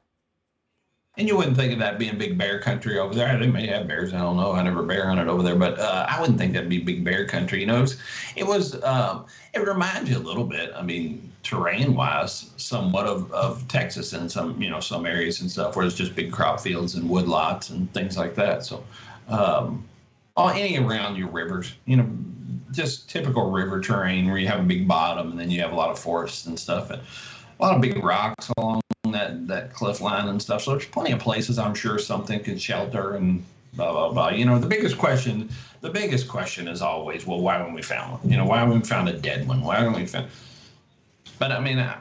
And you wouldn't think of that being big bear country over there. They may have bears. I don't know. I never bear hunted over there, but uh, I wouldn't think that'd be big bear country. You know, it was. It, was, um, it reminds you a little bit. I mean, terrain wise, somewhat of, of Texas and some you know some areas and stuff where it's just big crop fields and wood lots and things like that. So, um, all any around your rivers, you know, just typical river terrain where you have a big bottom and then you have a lot of forests and stuff and a lot of big rocks along that that cliff line and stuff. So there's plenty of places I'm sure something could shelter and blah blah blah. You know, the biggest question, the biggest question is always, well, why haven't we found one? You know, why haven't we found a dead one? Why haven't we found? But I mean, uh,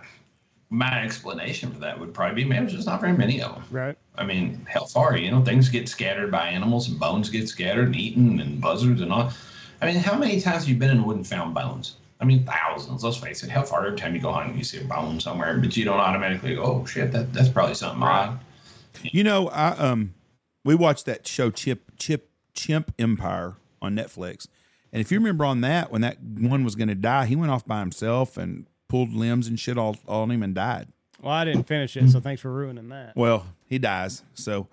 my explanation for that would probably be, man, there's just not very many of them. Right. I mean, hell, far you know, things get scattered by animals and bones get scattered and eaten and buzzards and all. I mean, how many times have you been in the wood and found bones? I mean, thousands. Let's face it. How far every time you go hunting, you see a bone somewhere, but you don't automatically go, "Oh shit, that that's probably something right. odd." You know, I um, we watched that show Chip Chip Chimp Empire on Netflix, and if you remember on that, when that one was going to die, he went off by himself and pulled limbs and shit all on him and died. Well, I didn't finish it, so thanks for ruining that. Well, he dies. So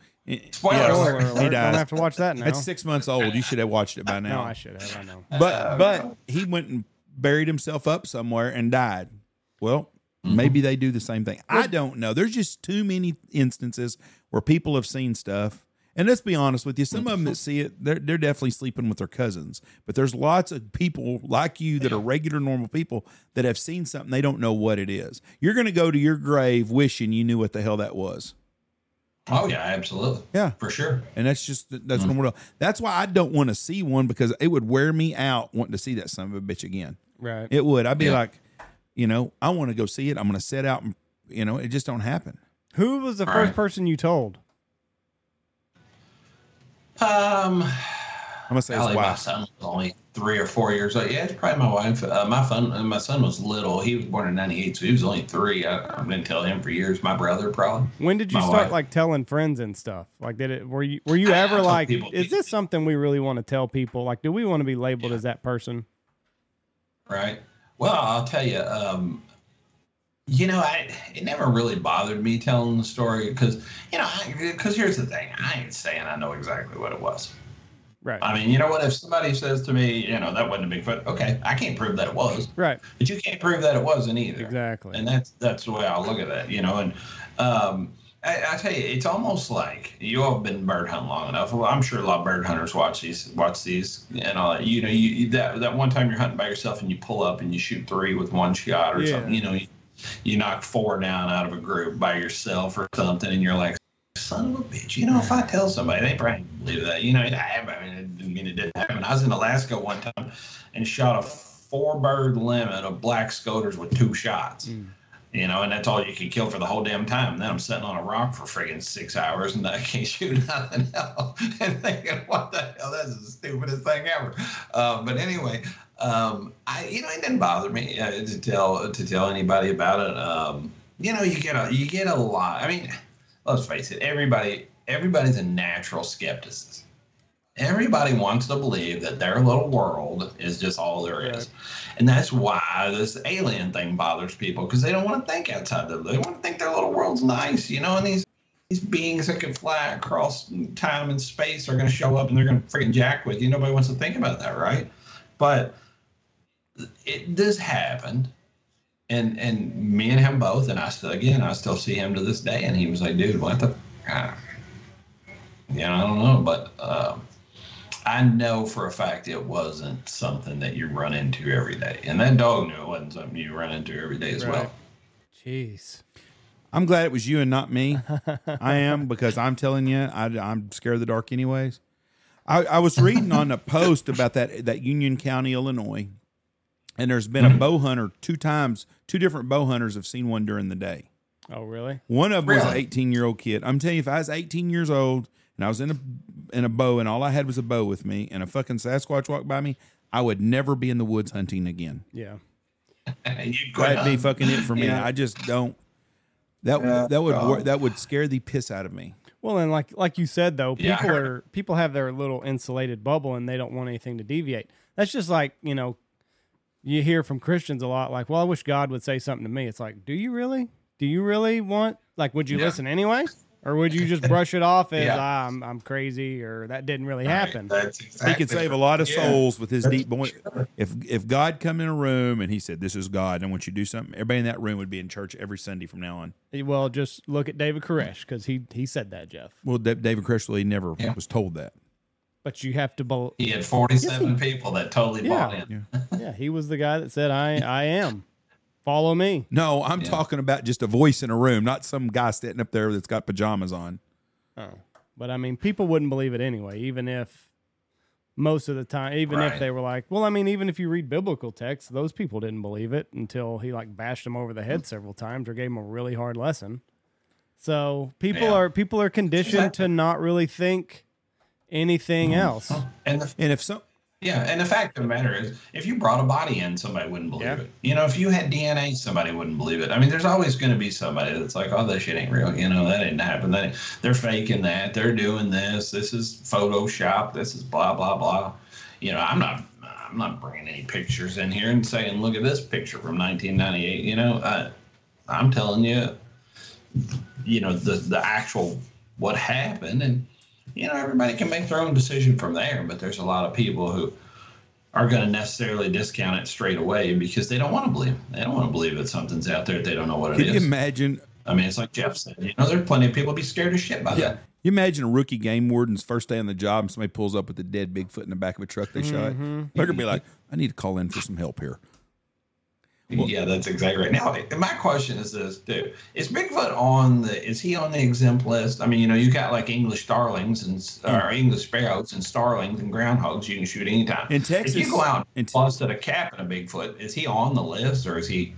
Spoiler yes, alert. He dies. Don't have to watch that now. It's six months old. You should have watched it by now. no, I should have. I know. But but he went and buried himself up somewhere and died. Well, mm-hmm. maybe they do the same thing. I don't know. There's just too many instances where people have seen stuff. And let's be honest with you, some of them that see it, they're, they're definitely sleeping with their cousins. But there's lots of people like you that are regular, normal people that have seen something they don't know what it is. You're going to go to your grave wishing you knew what the hell that was. Oh yeah, absolutely. Yeah, for sure. And that's just that's mm-hmm. normal. That's why I don't want to see one because it would wear me out wanting to see that son of a bitch again. Right. It would. I'd be yeah. like, you know, I want to go see it. I'm going to set out and, you know, it just don't happen. Who was the All first right. person you told? Um, I'm gonna say his wife. My son was only three or four years old. Yeah, it's probably my wife. Uh, my son, my son was little. He was born in '98, so he was only three. I, have been tell him for years. My brother, probably. When did you my start wife. like telling friends and stuff? Like, did it? Were you were you ever like? Is this something we really want to tell people? Like, do we want to be labeled yeah. as that person? Right. Well, I'll tell you. Um, you know, I it never really bothered me telling the story because you know, because here's the thing: I ain't saying I know exactly what it was. Right. I mean, you know what? If somebody says to me, you know, that wasn't a Bigfoot, okay, I can't prove that it was. Right. But you can't prove that it wasn't either. Exactly. And that's that's the way I look at that, you know. And um, I, I, tell you, it's almost like you all have been bird hunting long enough. Well, I'm sure a lot of bird hunters watch these, watch these, and all that. You know, you that that one time you're hunting by yourself and you pull up and you shoot three with one shot or yeah. something. You know, you, you knock four down out of a group by yourself or something, and you're like, son of a bitch. You know, if I tell somebody, they probably believe that. You know, I, I mean, it didn't mean it didn't happen. I was in Alaska one time and shot a four bird limit of black scoters with two shots. Mm you know, and that's all you can kill for the whole damn time. then I'm sitting on a rock for friggin' six hours and I can't shoot nothing else and thinking, what the hell, that's the stupidest thing ever. Uh, but anyway, um, I, you know, it didn't bother me uh, to tell to tell anybody about it. Um, you know, you get a you get a lot. I mean, let's face it, everybody everybody's a natural skepticist everybody wants to believe that their little world is just all there is. Right. And that's why this alien thing bothers people because they don't want to think outside the they want to think their little world's nice, you know, and these these beings that can fly across time and space are going to show up and they're going to freaking jack with you. Nobody wants to think about that, right? But it this happened and and me and him both, and I still again I still see him to this day, and he was like, dude, what the, uh, you I don't know, but uh, I know for a fact it wasn't something that you run into every day, and that dog knew it wasn't something you run into every day as Right. well. Jeez. I'm glad it was you and not me. I am because I'm telling you, I, I'm scared of the dark anyways. I, I was reading on a post about that that Union County, Illinois, and there's been a mm-hmm. bow hunter two times. Two different bow hunters have seen one during the day. Oh, really? One of them was an 18 year old kid. I'm telling you, if I was 18 years old and I was in a in a bow and all I had was a bow with me and a fucking Sasquatch walked by me, I would never be in the woods hunting again. Yeah. you That'd be fucking it for me. Yeah. I just don't. That Yeah. that would wor- that would scare the piss out of me. Well, and like like you said though, people heard- are people have their little insulated bubble and they don't want anything to deviate. That's just like you know, you hear from Christians a lot like, "Well, I wish God would say something to me." It's like, do you really? Do you really want? Like, would you Yeah. listen anyway, or would you just brush it off as Yeah. ah, I'm I'm crazy or that didn't really Right, happen? That's He could save a lot of Yeah. souls with his That's deep voice. sure. If if God come in a room and he said, "This is God," I want you to do something. Everybody in that room would be in church every Sunday from now on. Well, just look at David Koresh because he he said that, Jeff. Well, Da- David Koresh never Yeah. was told that. But you have to, bel He had 47 people that totally Yeah. bought in. yeah, he was the guy that said, "I I am, follow me." No, I'm Yeah. talking about just a voice in a room, not some guy sitting up there that's got pajamas on. Oh, but I mean, people wouldn't believe it anyway, even if most of the time, even if they were like, well, I mean, even if you read biblical texts, those people didn't believe it until he like bashed them over the head hmm. several times or gave them a really hard lesson. So people Yeah. are people are conditioned to not really think anything mm-hmm. else. And the, And if so, yeah, and the fact of the matter is, if you brought a body in, somebody wouldn't believe Yeah. it. You know, if you had DNA, somebody wouldn't believe it. I mean, there's always going to be somebody that's like, "Oh, that shit ain't real." You know, that didn't happen. They, they're faking that. They're doing this. This is Photoshop. This is blah blah blah. You know, I'm not. I'm not bringing any pictures in here and saying, "Look at this picture from 1998." You know, I, I'm telling you, you know, the the actual what happened, and you know, everybody can make their own decision from there. But there's a lot of people who are going to necessarily discount it straight away because they don't want to believe. They don't want to believe that something's out there. They don't know what it can you imagine? I mean, it's like Jeff said. You know, there's plenty of people be scared as shit by that. You imagine a rookie game warden's first day on the job and somebody pulls up with a dead Bigfoot in the back of a truck they shot. Mm-hmm. They're gonna be mm-hmm. like, "I need to call in for some help here." Yeah, that's exactly right. Now, my question is this, too: Is Bigfoot on the? Is he on the exempt list? I mean, you know, you got like English starlings and mm. or English sparrows and starlings and groundhogs you can shoot anytime. In Texas- if you go out and Te- busted a cap in a Bigfoot, is he on the list or is he?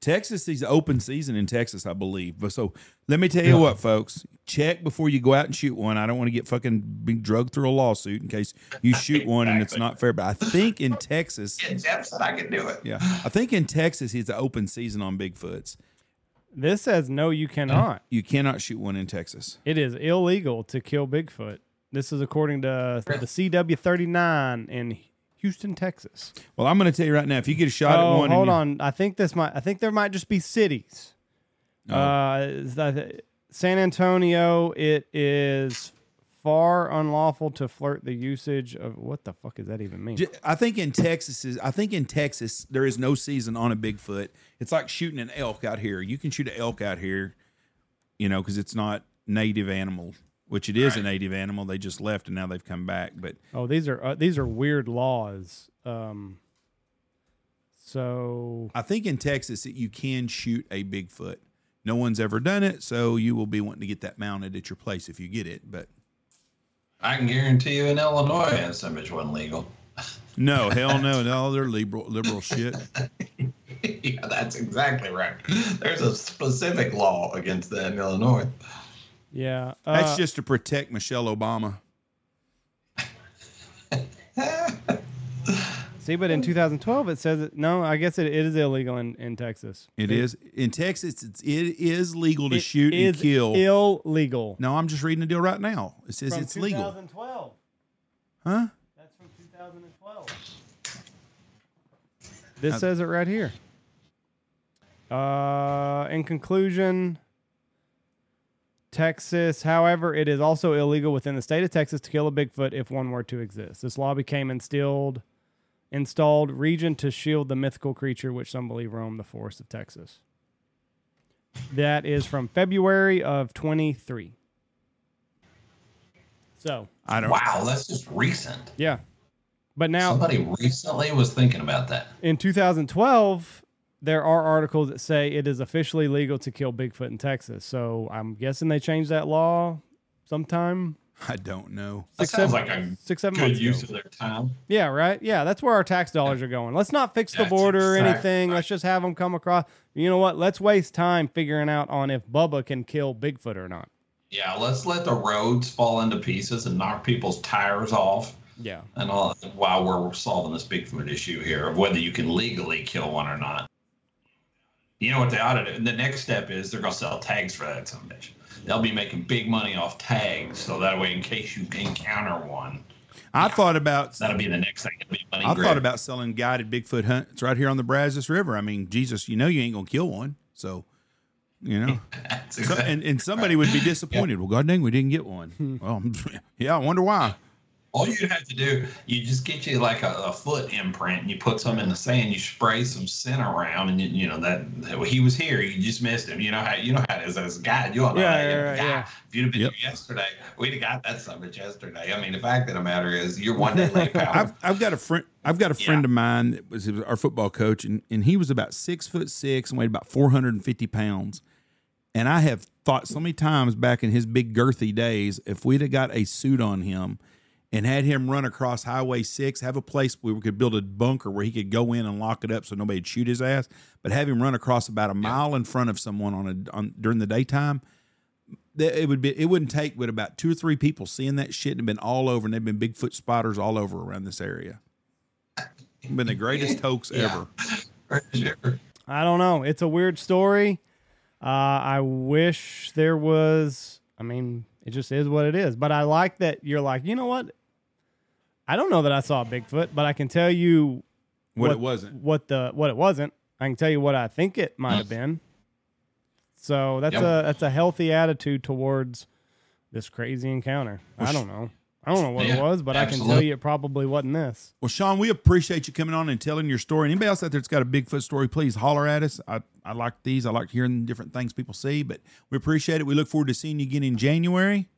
Texas is open season in Texas, I believe. But so let me tell you what, folks. Check before you go out and shoot one. I don't want to get fucking being drugged through a lawsuit in case you shoot one and it's not fair. But I think in Texas, Yeah, Jeff said I could do it. yeah, I think in Texas he's the open season on Bigfoots. This says no, you cannot. You cannot shoot one in Texas. It is illegal to kill Bigfoot. This is according to the CW thirty nine in Houston, Texas. Well, I'm going to tell you right now, if you get a shot oh, at one, hold on. I think this might. I think there might just be cities. Oh. Uh, San Antonio. It is far unlawful to flirt the usage of what the fuck does that even mean? I think in Texas is I think in Texas there is no season on a Bigfoot. It's like shooting an elk out here. You can shoot an elk out here, you know, because it's not native animal, which it is a Right. native animal. They just left and now they've come back. But Oh, these are uh, these are weird laws. Um, so I think in Texas that you can shoot a Bigfoot. No one's ever done it, so you will be wanting to get that mounted at your place if you get it. But I can guarantee you in Illinois, that some bitch wasn't legal. no, hell no, no, they're liberal liberal shit. yeah, that's exactly right. There's a specific law against that in Illinois. Yeah, uh, That's just to protect Michelle Obama. see. But in 2012, it says it, no. I guess it, it is illegal in, in Texas. It is in Texas. It's, it is legal to It shoot and kill. illegal. no, I'm just reading the deal right now. It says From it's legal, 2012. huh? That's from 2012. This Uh, says it right here. Uh, in conclusion, Texas, however, it is also illegal within the state of Texas to kill a Bigfoot if one were to exist. This law became instilled installed region to shield the mythical creature which some believe roamed the forests of Texas. That is from February of 23. So, I don't. Wow, that's just recent. yeah. But now Somebody recently was thinking about that. in 2012, there are articles that say it is officially legal to kill Bigfoot in Texas. So I'm guessing they changed that law sometime. I don't know. That sounds seven- like a Six, seven good use ago. of their time. Yeah, right. Yeah, that's where our tax dollars are going. Let's not fix the That's border or anything. right. Let's just have them come across. You know what? Let's waste time figuring out on if Bubba can kill Bigfoot or not. Yeah, let's let the roads fall into pieces and knock people's tires off. Yeah. and all while we're solving this Bigfoot issue here of whether you can legally kill one or not. You know what they ought to do? The next step is they're gonna sell tags for that some bitch. They'll be making big money off tags, so that way in case you encounter one, I thought about. that'll be the next thing. It'll be money I thought about selling guided Bigfoot hunts right here on the Brazos River. I mean, Jesus, you know you ain't gonna kill one, so you know. That's So, and, and somebody would be disappointed. Well, God dang, we didn't get one. Hmm. well, yeah, I wonder why. All you'd have to do, you just get you like a, a foot imprint, and you put some in the sand, you spray some scent around, and you, you know that well, he was here. You just missed him. You know how you know how it is as a guide. You all know Yeah, yeah, you- right, yeah. If you'd have been Yep. here yesterday, we'd have got that summit yesterday. I mean, the fact of the matter is, you're one day late. I've I've got a friend I've got a friend Yeah. of mine that was, was our football coach and, and he was about six foot six and weighed about four hundred and fifty pounds. And I have thought so many times back in his big girthy days, if we'd have got a suit on him and had him run across Highway Six, have a place where we could build a bunker where he could go in and lock it up so nobody'd shoot his ass, but have him run across about a mile in front of someone on a on during the daytime, that it would be it wouldn't take but about two or three people seeing that shit and been all over and they've been Bigfoot spotters all over around this area. Been the greatest hoax Yeah. ever. I don't know. It's a weird story. Uh, I wish there was. I mean, it just is what it is. But I like that you're like, you know what? I don't know that I saw a Bigfoot, but I can tell you What, it wasn't. what the what it wasn't. I can tell you what I think it might have been. So that's Yep. a that's a healthy attitude towards this crazy encounter. I don't know. I don't know what it was, but I can tell you it probably wasn't this. Well, Shawn, we appreciate you coming on and telling your story. Anybody else out there that's got a Bigfoot story, please holler at us. I, I like these. I like hearing different things people see, but we appreciate it. We look forward to seeing you again in January.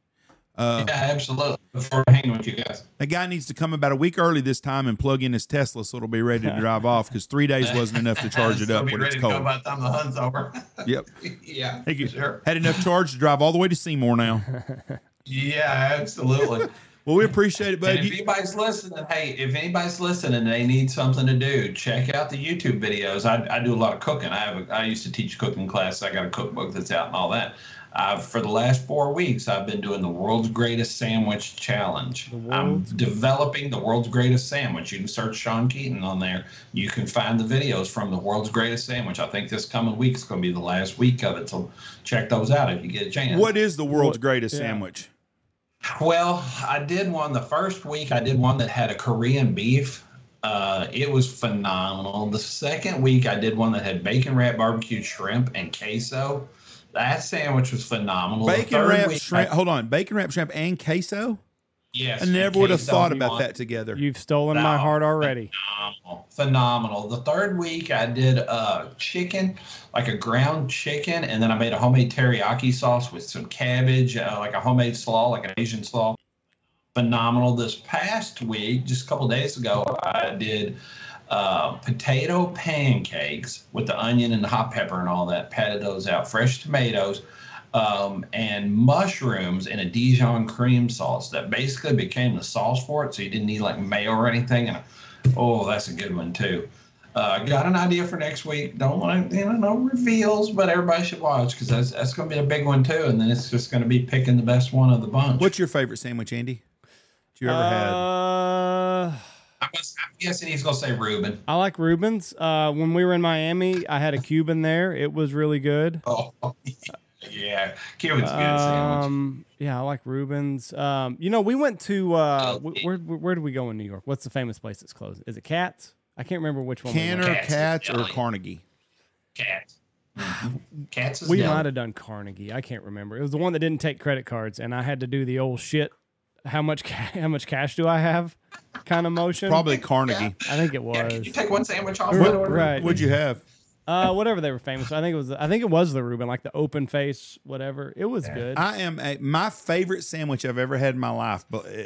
Uh, yeah, absolutely. To hanging with you guys. That guy needs to come about a week early this time and plug in his Tesla so it'll be ready to drive off because three days wasn't enough to charge it up when it's ready to go cold. by the time the hunt's over. Yep. yeah, Thank you. sure. Had enough charge to drive all the way to Seymour now. Yeah, absolutely. Well, we appreciate it, buddy. And if anybody's listening, hey, if anybody's listening and they need something to do, check out the YouTube videos. I, I do a lot of cooking. I have a, I used to teach cooking class. I got a cookbook that's out and all that. Uh, for the last four weeks, I've been doing the world's greatest sandwich challenge. I'm developing the world's greatest sandwich. You can search Shawn Keeton on there. You can find the videos from the world's greatest sandwich. I think this coming week is going to be the last week of it. So check those out if you get a chance. what is the world's greatest yeah. sandwich? Well, I did one the first week. I did one that had a Korean beef. Uh, it was phenomenal. The second week, I did one that had bacon wrap barbecue shrimp and queso. That sandwich was phenomenal. Bacon third wrap shrimp. I- Hold on. Bacon wrap shrimp and queso? yes, I never would have thought about want. that together. You've stolen my heart already. Phenomenal. Phenomenal. The third week, I did uh, chicken, like a ground chicken, and then I made a homemade teriyaki sauce with some cabbage, uh, like a homemade slaw, like an Asian slaw. Phenomenal. This past week, just a couple days ago, I did uh, potato pancakes with the onion and the hot pepper and all that. Patted those out. Fresh tomatoes. Um, and mushrooms in a Dijon cream sauce that basically became the sauce for it. So you didn't need like mayo or anything. And Oh, that's a good one too. Uh, got an idea for next week. Don't want to, you know, no reveals, but everybody should watch because that's that's going to be a big one too. And then it's just going to be picking the best one of the bunch. What's your favorite sandwich, Andy? That you ever had? Uh, I'm, guess- I'm guessing he's going to say Reuben. I like Rubens. Uh, when we were in Miami, I had a Cuban there. It was really good. Oh, yeah, Cuban's good sandwich. Um, yeah, I like Rubens. Um, you know, we went to uh, wh- where, where where did we go in New York? What's the famous place that's closed? Is it Katz? I can't remember which one. Canner, we. Katz. Katz, or Yeah. Carnegie? Katz. Katz is we deli. might have done Carnegie. I can't remember. It was the one that didn't take credit cards, and I had to do the old shit how much ca- how much cash do I have? Kind of motion. Probably Carnegie. I think it was. Yeah, can was. you take one sandwich off? Right, order? right. What'd you have? Uh, whatever they were famous. I think it was. I think it was the Reuben, like the open face, whatever. It was good. I am a my favorite sandwich I've ever had in my life. But uh,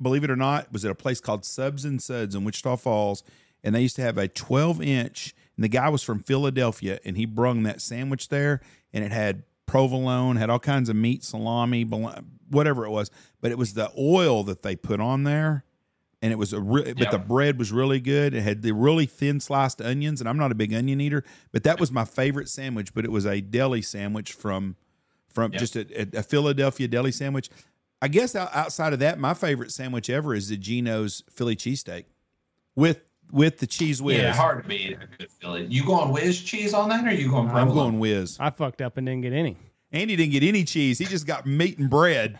believe it or not, was at a place called Subs and Suds in Wichita Falls, and they used to have a 12 inch. And the guy was from Philadelphia, and he brung that sandwich there, and it had provolone, had all kinds of meat, salami, bol- whatever it was. But it was the oil that they put on there. And it was a re- but the bread was really good. It had the really thin sliced onions, and I'm not a big onion eater, but that was my favorite sandwich. But it was a deli sandwich from from Yep. just a, a, a Philadelphia deli sandwich. I guess outside of that, my favorite sandwich ever is the Geno's Philly cheesesteak with with the cheese whiz. Yeah, hard to beat a good Philly. You going whiz cheese on that, or you going? I'm going whiz. I fucked up and didn't get any. Andy didn't get any cheese. He just got meat and bread.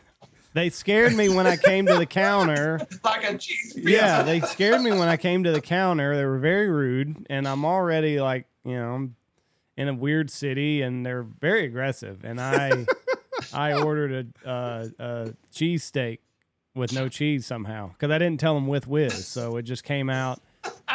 They scared me when I came to the counter. like a cheese. Pizza. Yeah, they scared me when I came to the counter. They were very rude, and I'm already like, you know, I'm in a weird city, and they're very aggressive. And I, I ordered a, uh, a cheese steak with no cheese somehow because I didn't tell them with whiz, so it just came out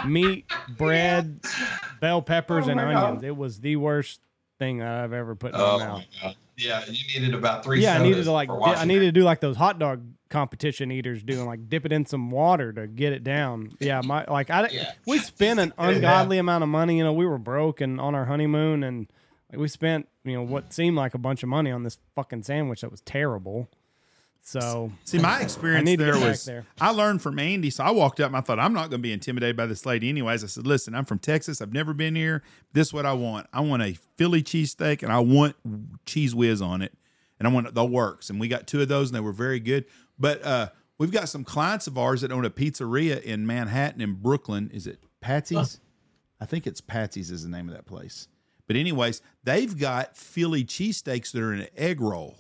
meat, bread, bell peppers, Oh and my God. onions. It was the worst thing that I've ever put in Oh my my mouth. god. Yeah, you needed about three. Yeah, I needed to like I needed to do like those hot dog competition eaters do and like dip it in some water to get it down. Yeah, my like I Yeah. we spent an ungodly amount of money. You know, we were broke and on our honeymoon, and like we spent you know what seemed like a bunch of money on this fucking sandwich that was terrible. So See, my experience there was there. I learned from Andy. So I walked up and I thought, I'm not going to be intimidated by this lady anyways. I said, listen, I'm from Texas. I've never been here. This is what I want. I want a Philly cheesesteak and I want cheese whiz on it. And I want the works. And we got two of those and they were very good. But uh, we've got some clients of ours that own a pizzeria in Manhattan in Brooklyn. Is it Patsy's? I think it's Patsy's is the name of that place. But anyways, they've got Philly cheesesteaks that are in an egg roll.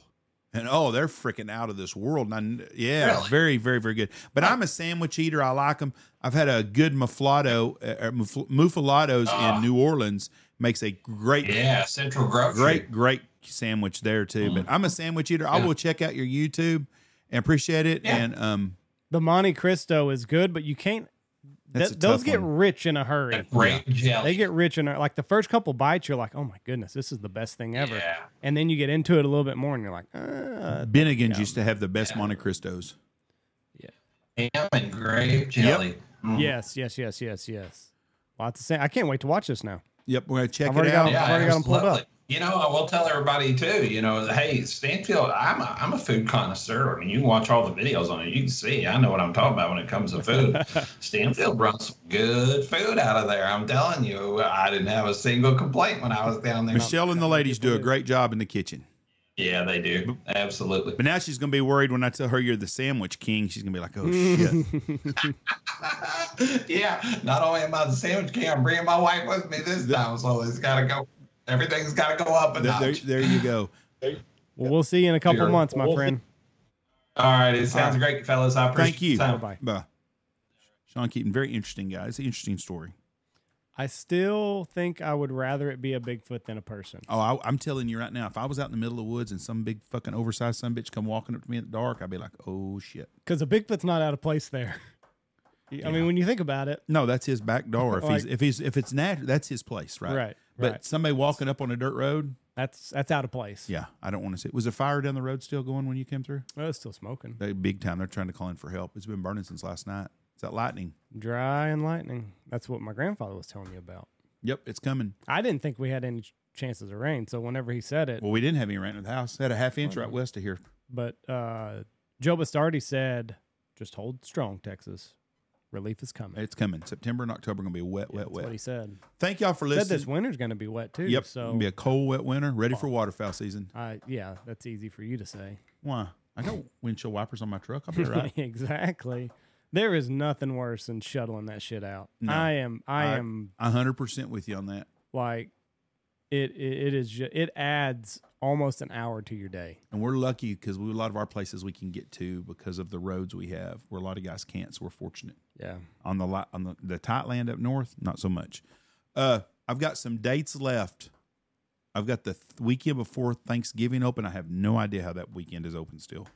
And oh, they're freaking out of this world. And I, yeah, Really? very, very, very good. But I'm a sandwich eater. I like them. I've had a good muffalado, uh, muf- muffalados Ah. in New Orleans. Makes a great, Yeah, Central Grove. great, great sandwich there too. But I'm a sandwich eater. I will check out your YouTube and appreciate it. Yeah. And um, the Monte Cristo is good, but you can't. That's th- those get one. rich in a hurry. grape jelly. They get rich in a, like the first couple bites. You're like, oh my goodness, this is the best thing ever. Yeah. And then you get into it a little bit more, and you're like, uh, Bennigan's used to have the best Monte Cristos. Yeah, Ham and grape jelly. Mm. yes, yes, yes, yes, yes. Lots of say. I can't wait to watch this now. Yep, we're gonna check I've it out. got 'em. Yeah, I've already got 'em pulled absolutely. up. You know, I will tell everybody too. You know, hey, Stanfield, I'm a I'm a food connoisseur. I mean, you can watch all the videos on it. You can see I know what I'm talking about when it comes to food. Stanfield brought some good food out of there. I'm telling you, I didn't have a single complaint when I was down there. Michelle and the ladies do a great job in the kitchen. Yeah, they do. Absolutely. But now she's gonna be worried when I tell her you're the sandwich king. She's gonna be like, "Oh shit!" yeah, not only am I the sandwich king, I'm bringing my wife with me this time, so it's got to go. Everything's got to go up a there, there, notch. there you go. Well, we'll see you in a couple Sure. months, my We'll- friend. All right, it sounds great, fellas. I appreciate Thank you. Bye. Bye. Shawn Keeton, very interesting guy. It's an interesting story. I still think I would rather it be a Bigfoot than a person. Oh, I, I'm telling you right now, if I was out in the middle of the woods and some big fucking oversized son bitch come walking up to me in the dark, I'd be like, "Oh shit!" Because a Bigfoot's not out of place there. I mean, when you think about it, No, that's his back door. If he's if he's if it's natural, that's his place, right? Right, But right. somebody walking up on a dirt road, that's that's out of place. yeah, I don't want to see. Was a fire down the road still going when you came through? Well, it's still smoking. They big time. They're trying to call in for help. It's been burning since last night. Is that lightning? Dry and lightning. That's what my grandfather was telling me about. Yep, it's coming. I didn't think we had any chances of rain, so whenever he said it, Well, we didn't have any rain in the house. Had a half inch right west of here. but uh, Joe Bastardi said, "Just hold strong, Texas. Relief is coming." It's coming. September and October going to be wet, wet, that's what he said. Thank y'all for Said listening. this winter's going to be wet too. Yep, So it'll be a cold, wet winter. Ready for waterfowl season. uh, yeah, that's easy for you to say. Why? I got windshield wipers on my truck. I'll be all right. exactly. There is nothing worse than shuttling that shit out. I am. I, I- am A hundred percent with you on that. like, it. It, it is. Ju- it adds almost an hour to your day. And we're lucky because we a lot of our places we can get to because of the roads we have, where a lot of guys can't. So we're fortunate. Yeah. On the on the, the tight land up north, not so much. Uh, I've got some dates left. I've got the th- weekend before Thanksgiving open. I have no idea how that weekend is open still,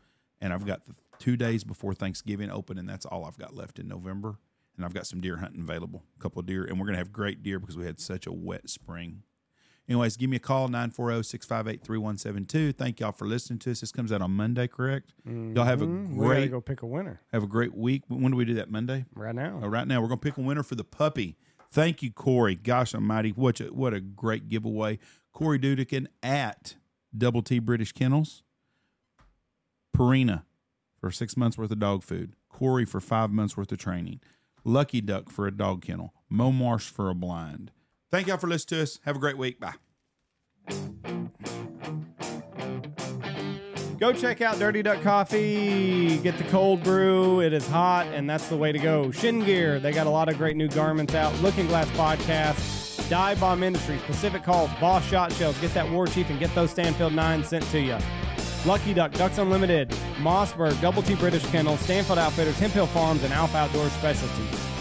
and I've got the two days before Thanksgiving open, and that's all I've got left in November. And I've got some deer hunting available, a couple of deer, and we're gonna have great deer because we had such a wet spring. Anyways, give me a call, 940-658-3172. Thank y'all for listening to us. This comes out on Monday, correct? Y'all have a Mm, we great go pick a winner have a great week. When do we do that? Monday? right now. Oh, right now, we're gonna pick a winner for the puppy. Thank you, Corey. Gosh Almighty, what a, what a great giveaway! Corey Dudikin at Double T British Kennels, Purina for six months worth of dog food, Corey for five months worth of training, Lucky Duck for a dog kennel, Momarsh for a blind. Thank y'all for listening to us. Have a great week. Bye. Go check out Dirty Duck Coffee. Get the cold brew. It is hot, and that's the way to go. Shin Gear. They got a lot of great new garments out. Looking Glass Podcast. Dive Bomb Industries. Pacific Calls. Boss Shot Shells. Get that War Chief and get those Stanfield 9 sent to you. Lucky Duck. Ducks Unlimited. Mossberg. Double T British Kennel. Stanfield Outfitters. Hemphill Farms, and Alpha Outdoor Specialties.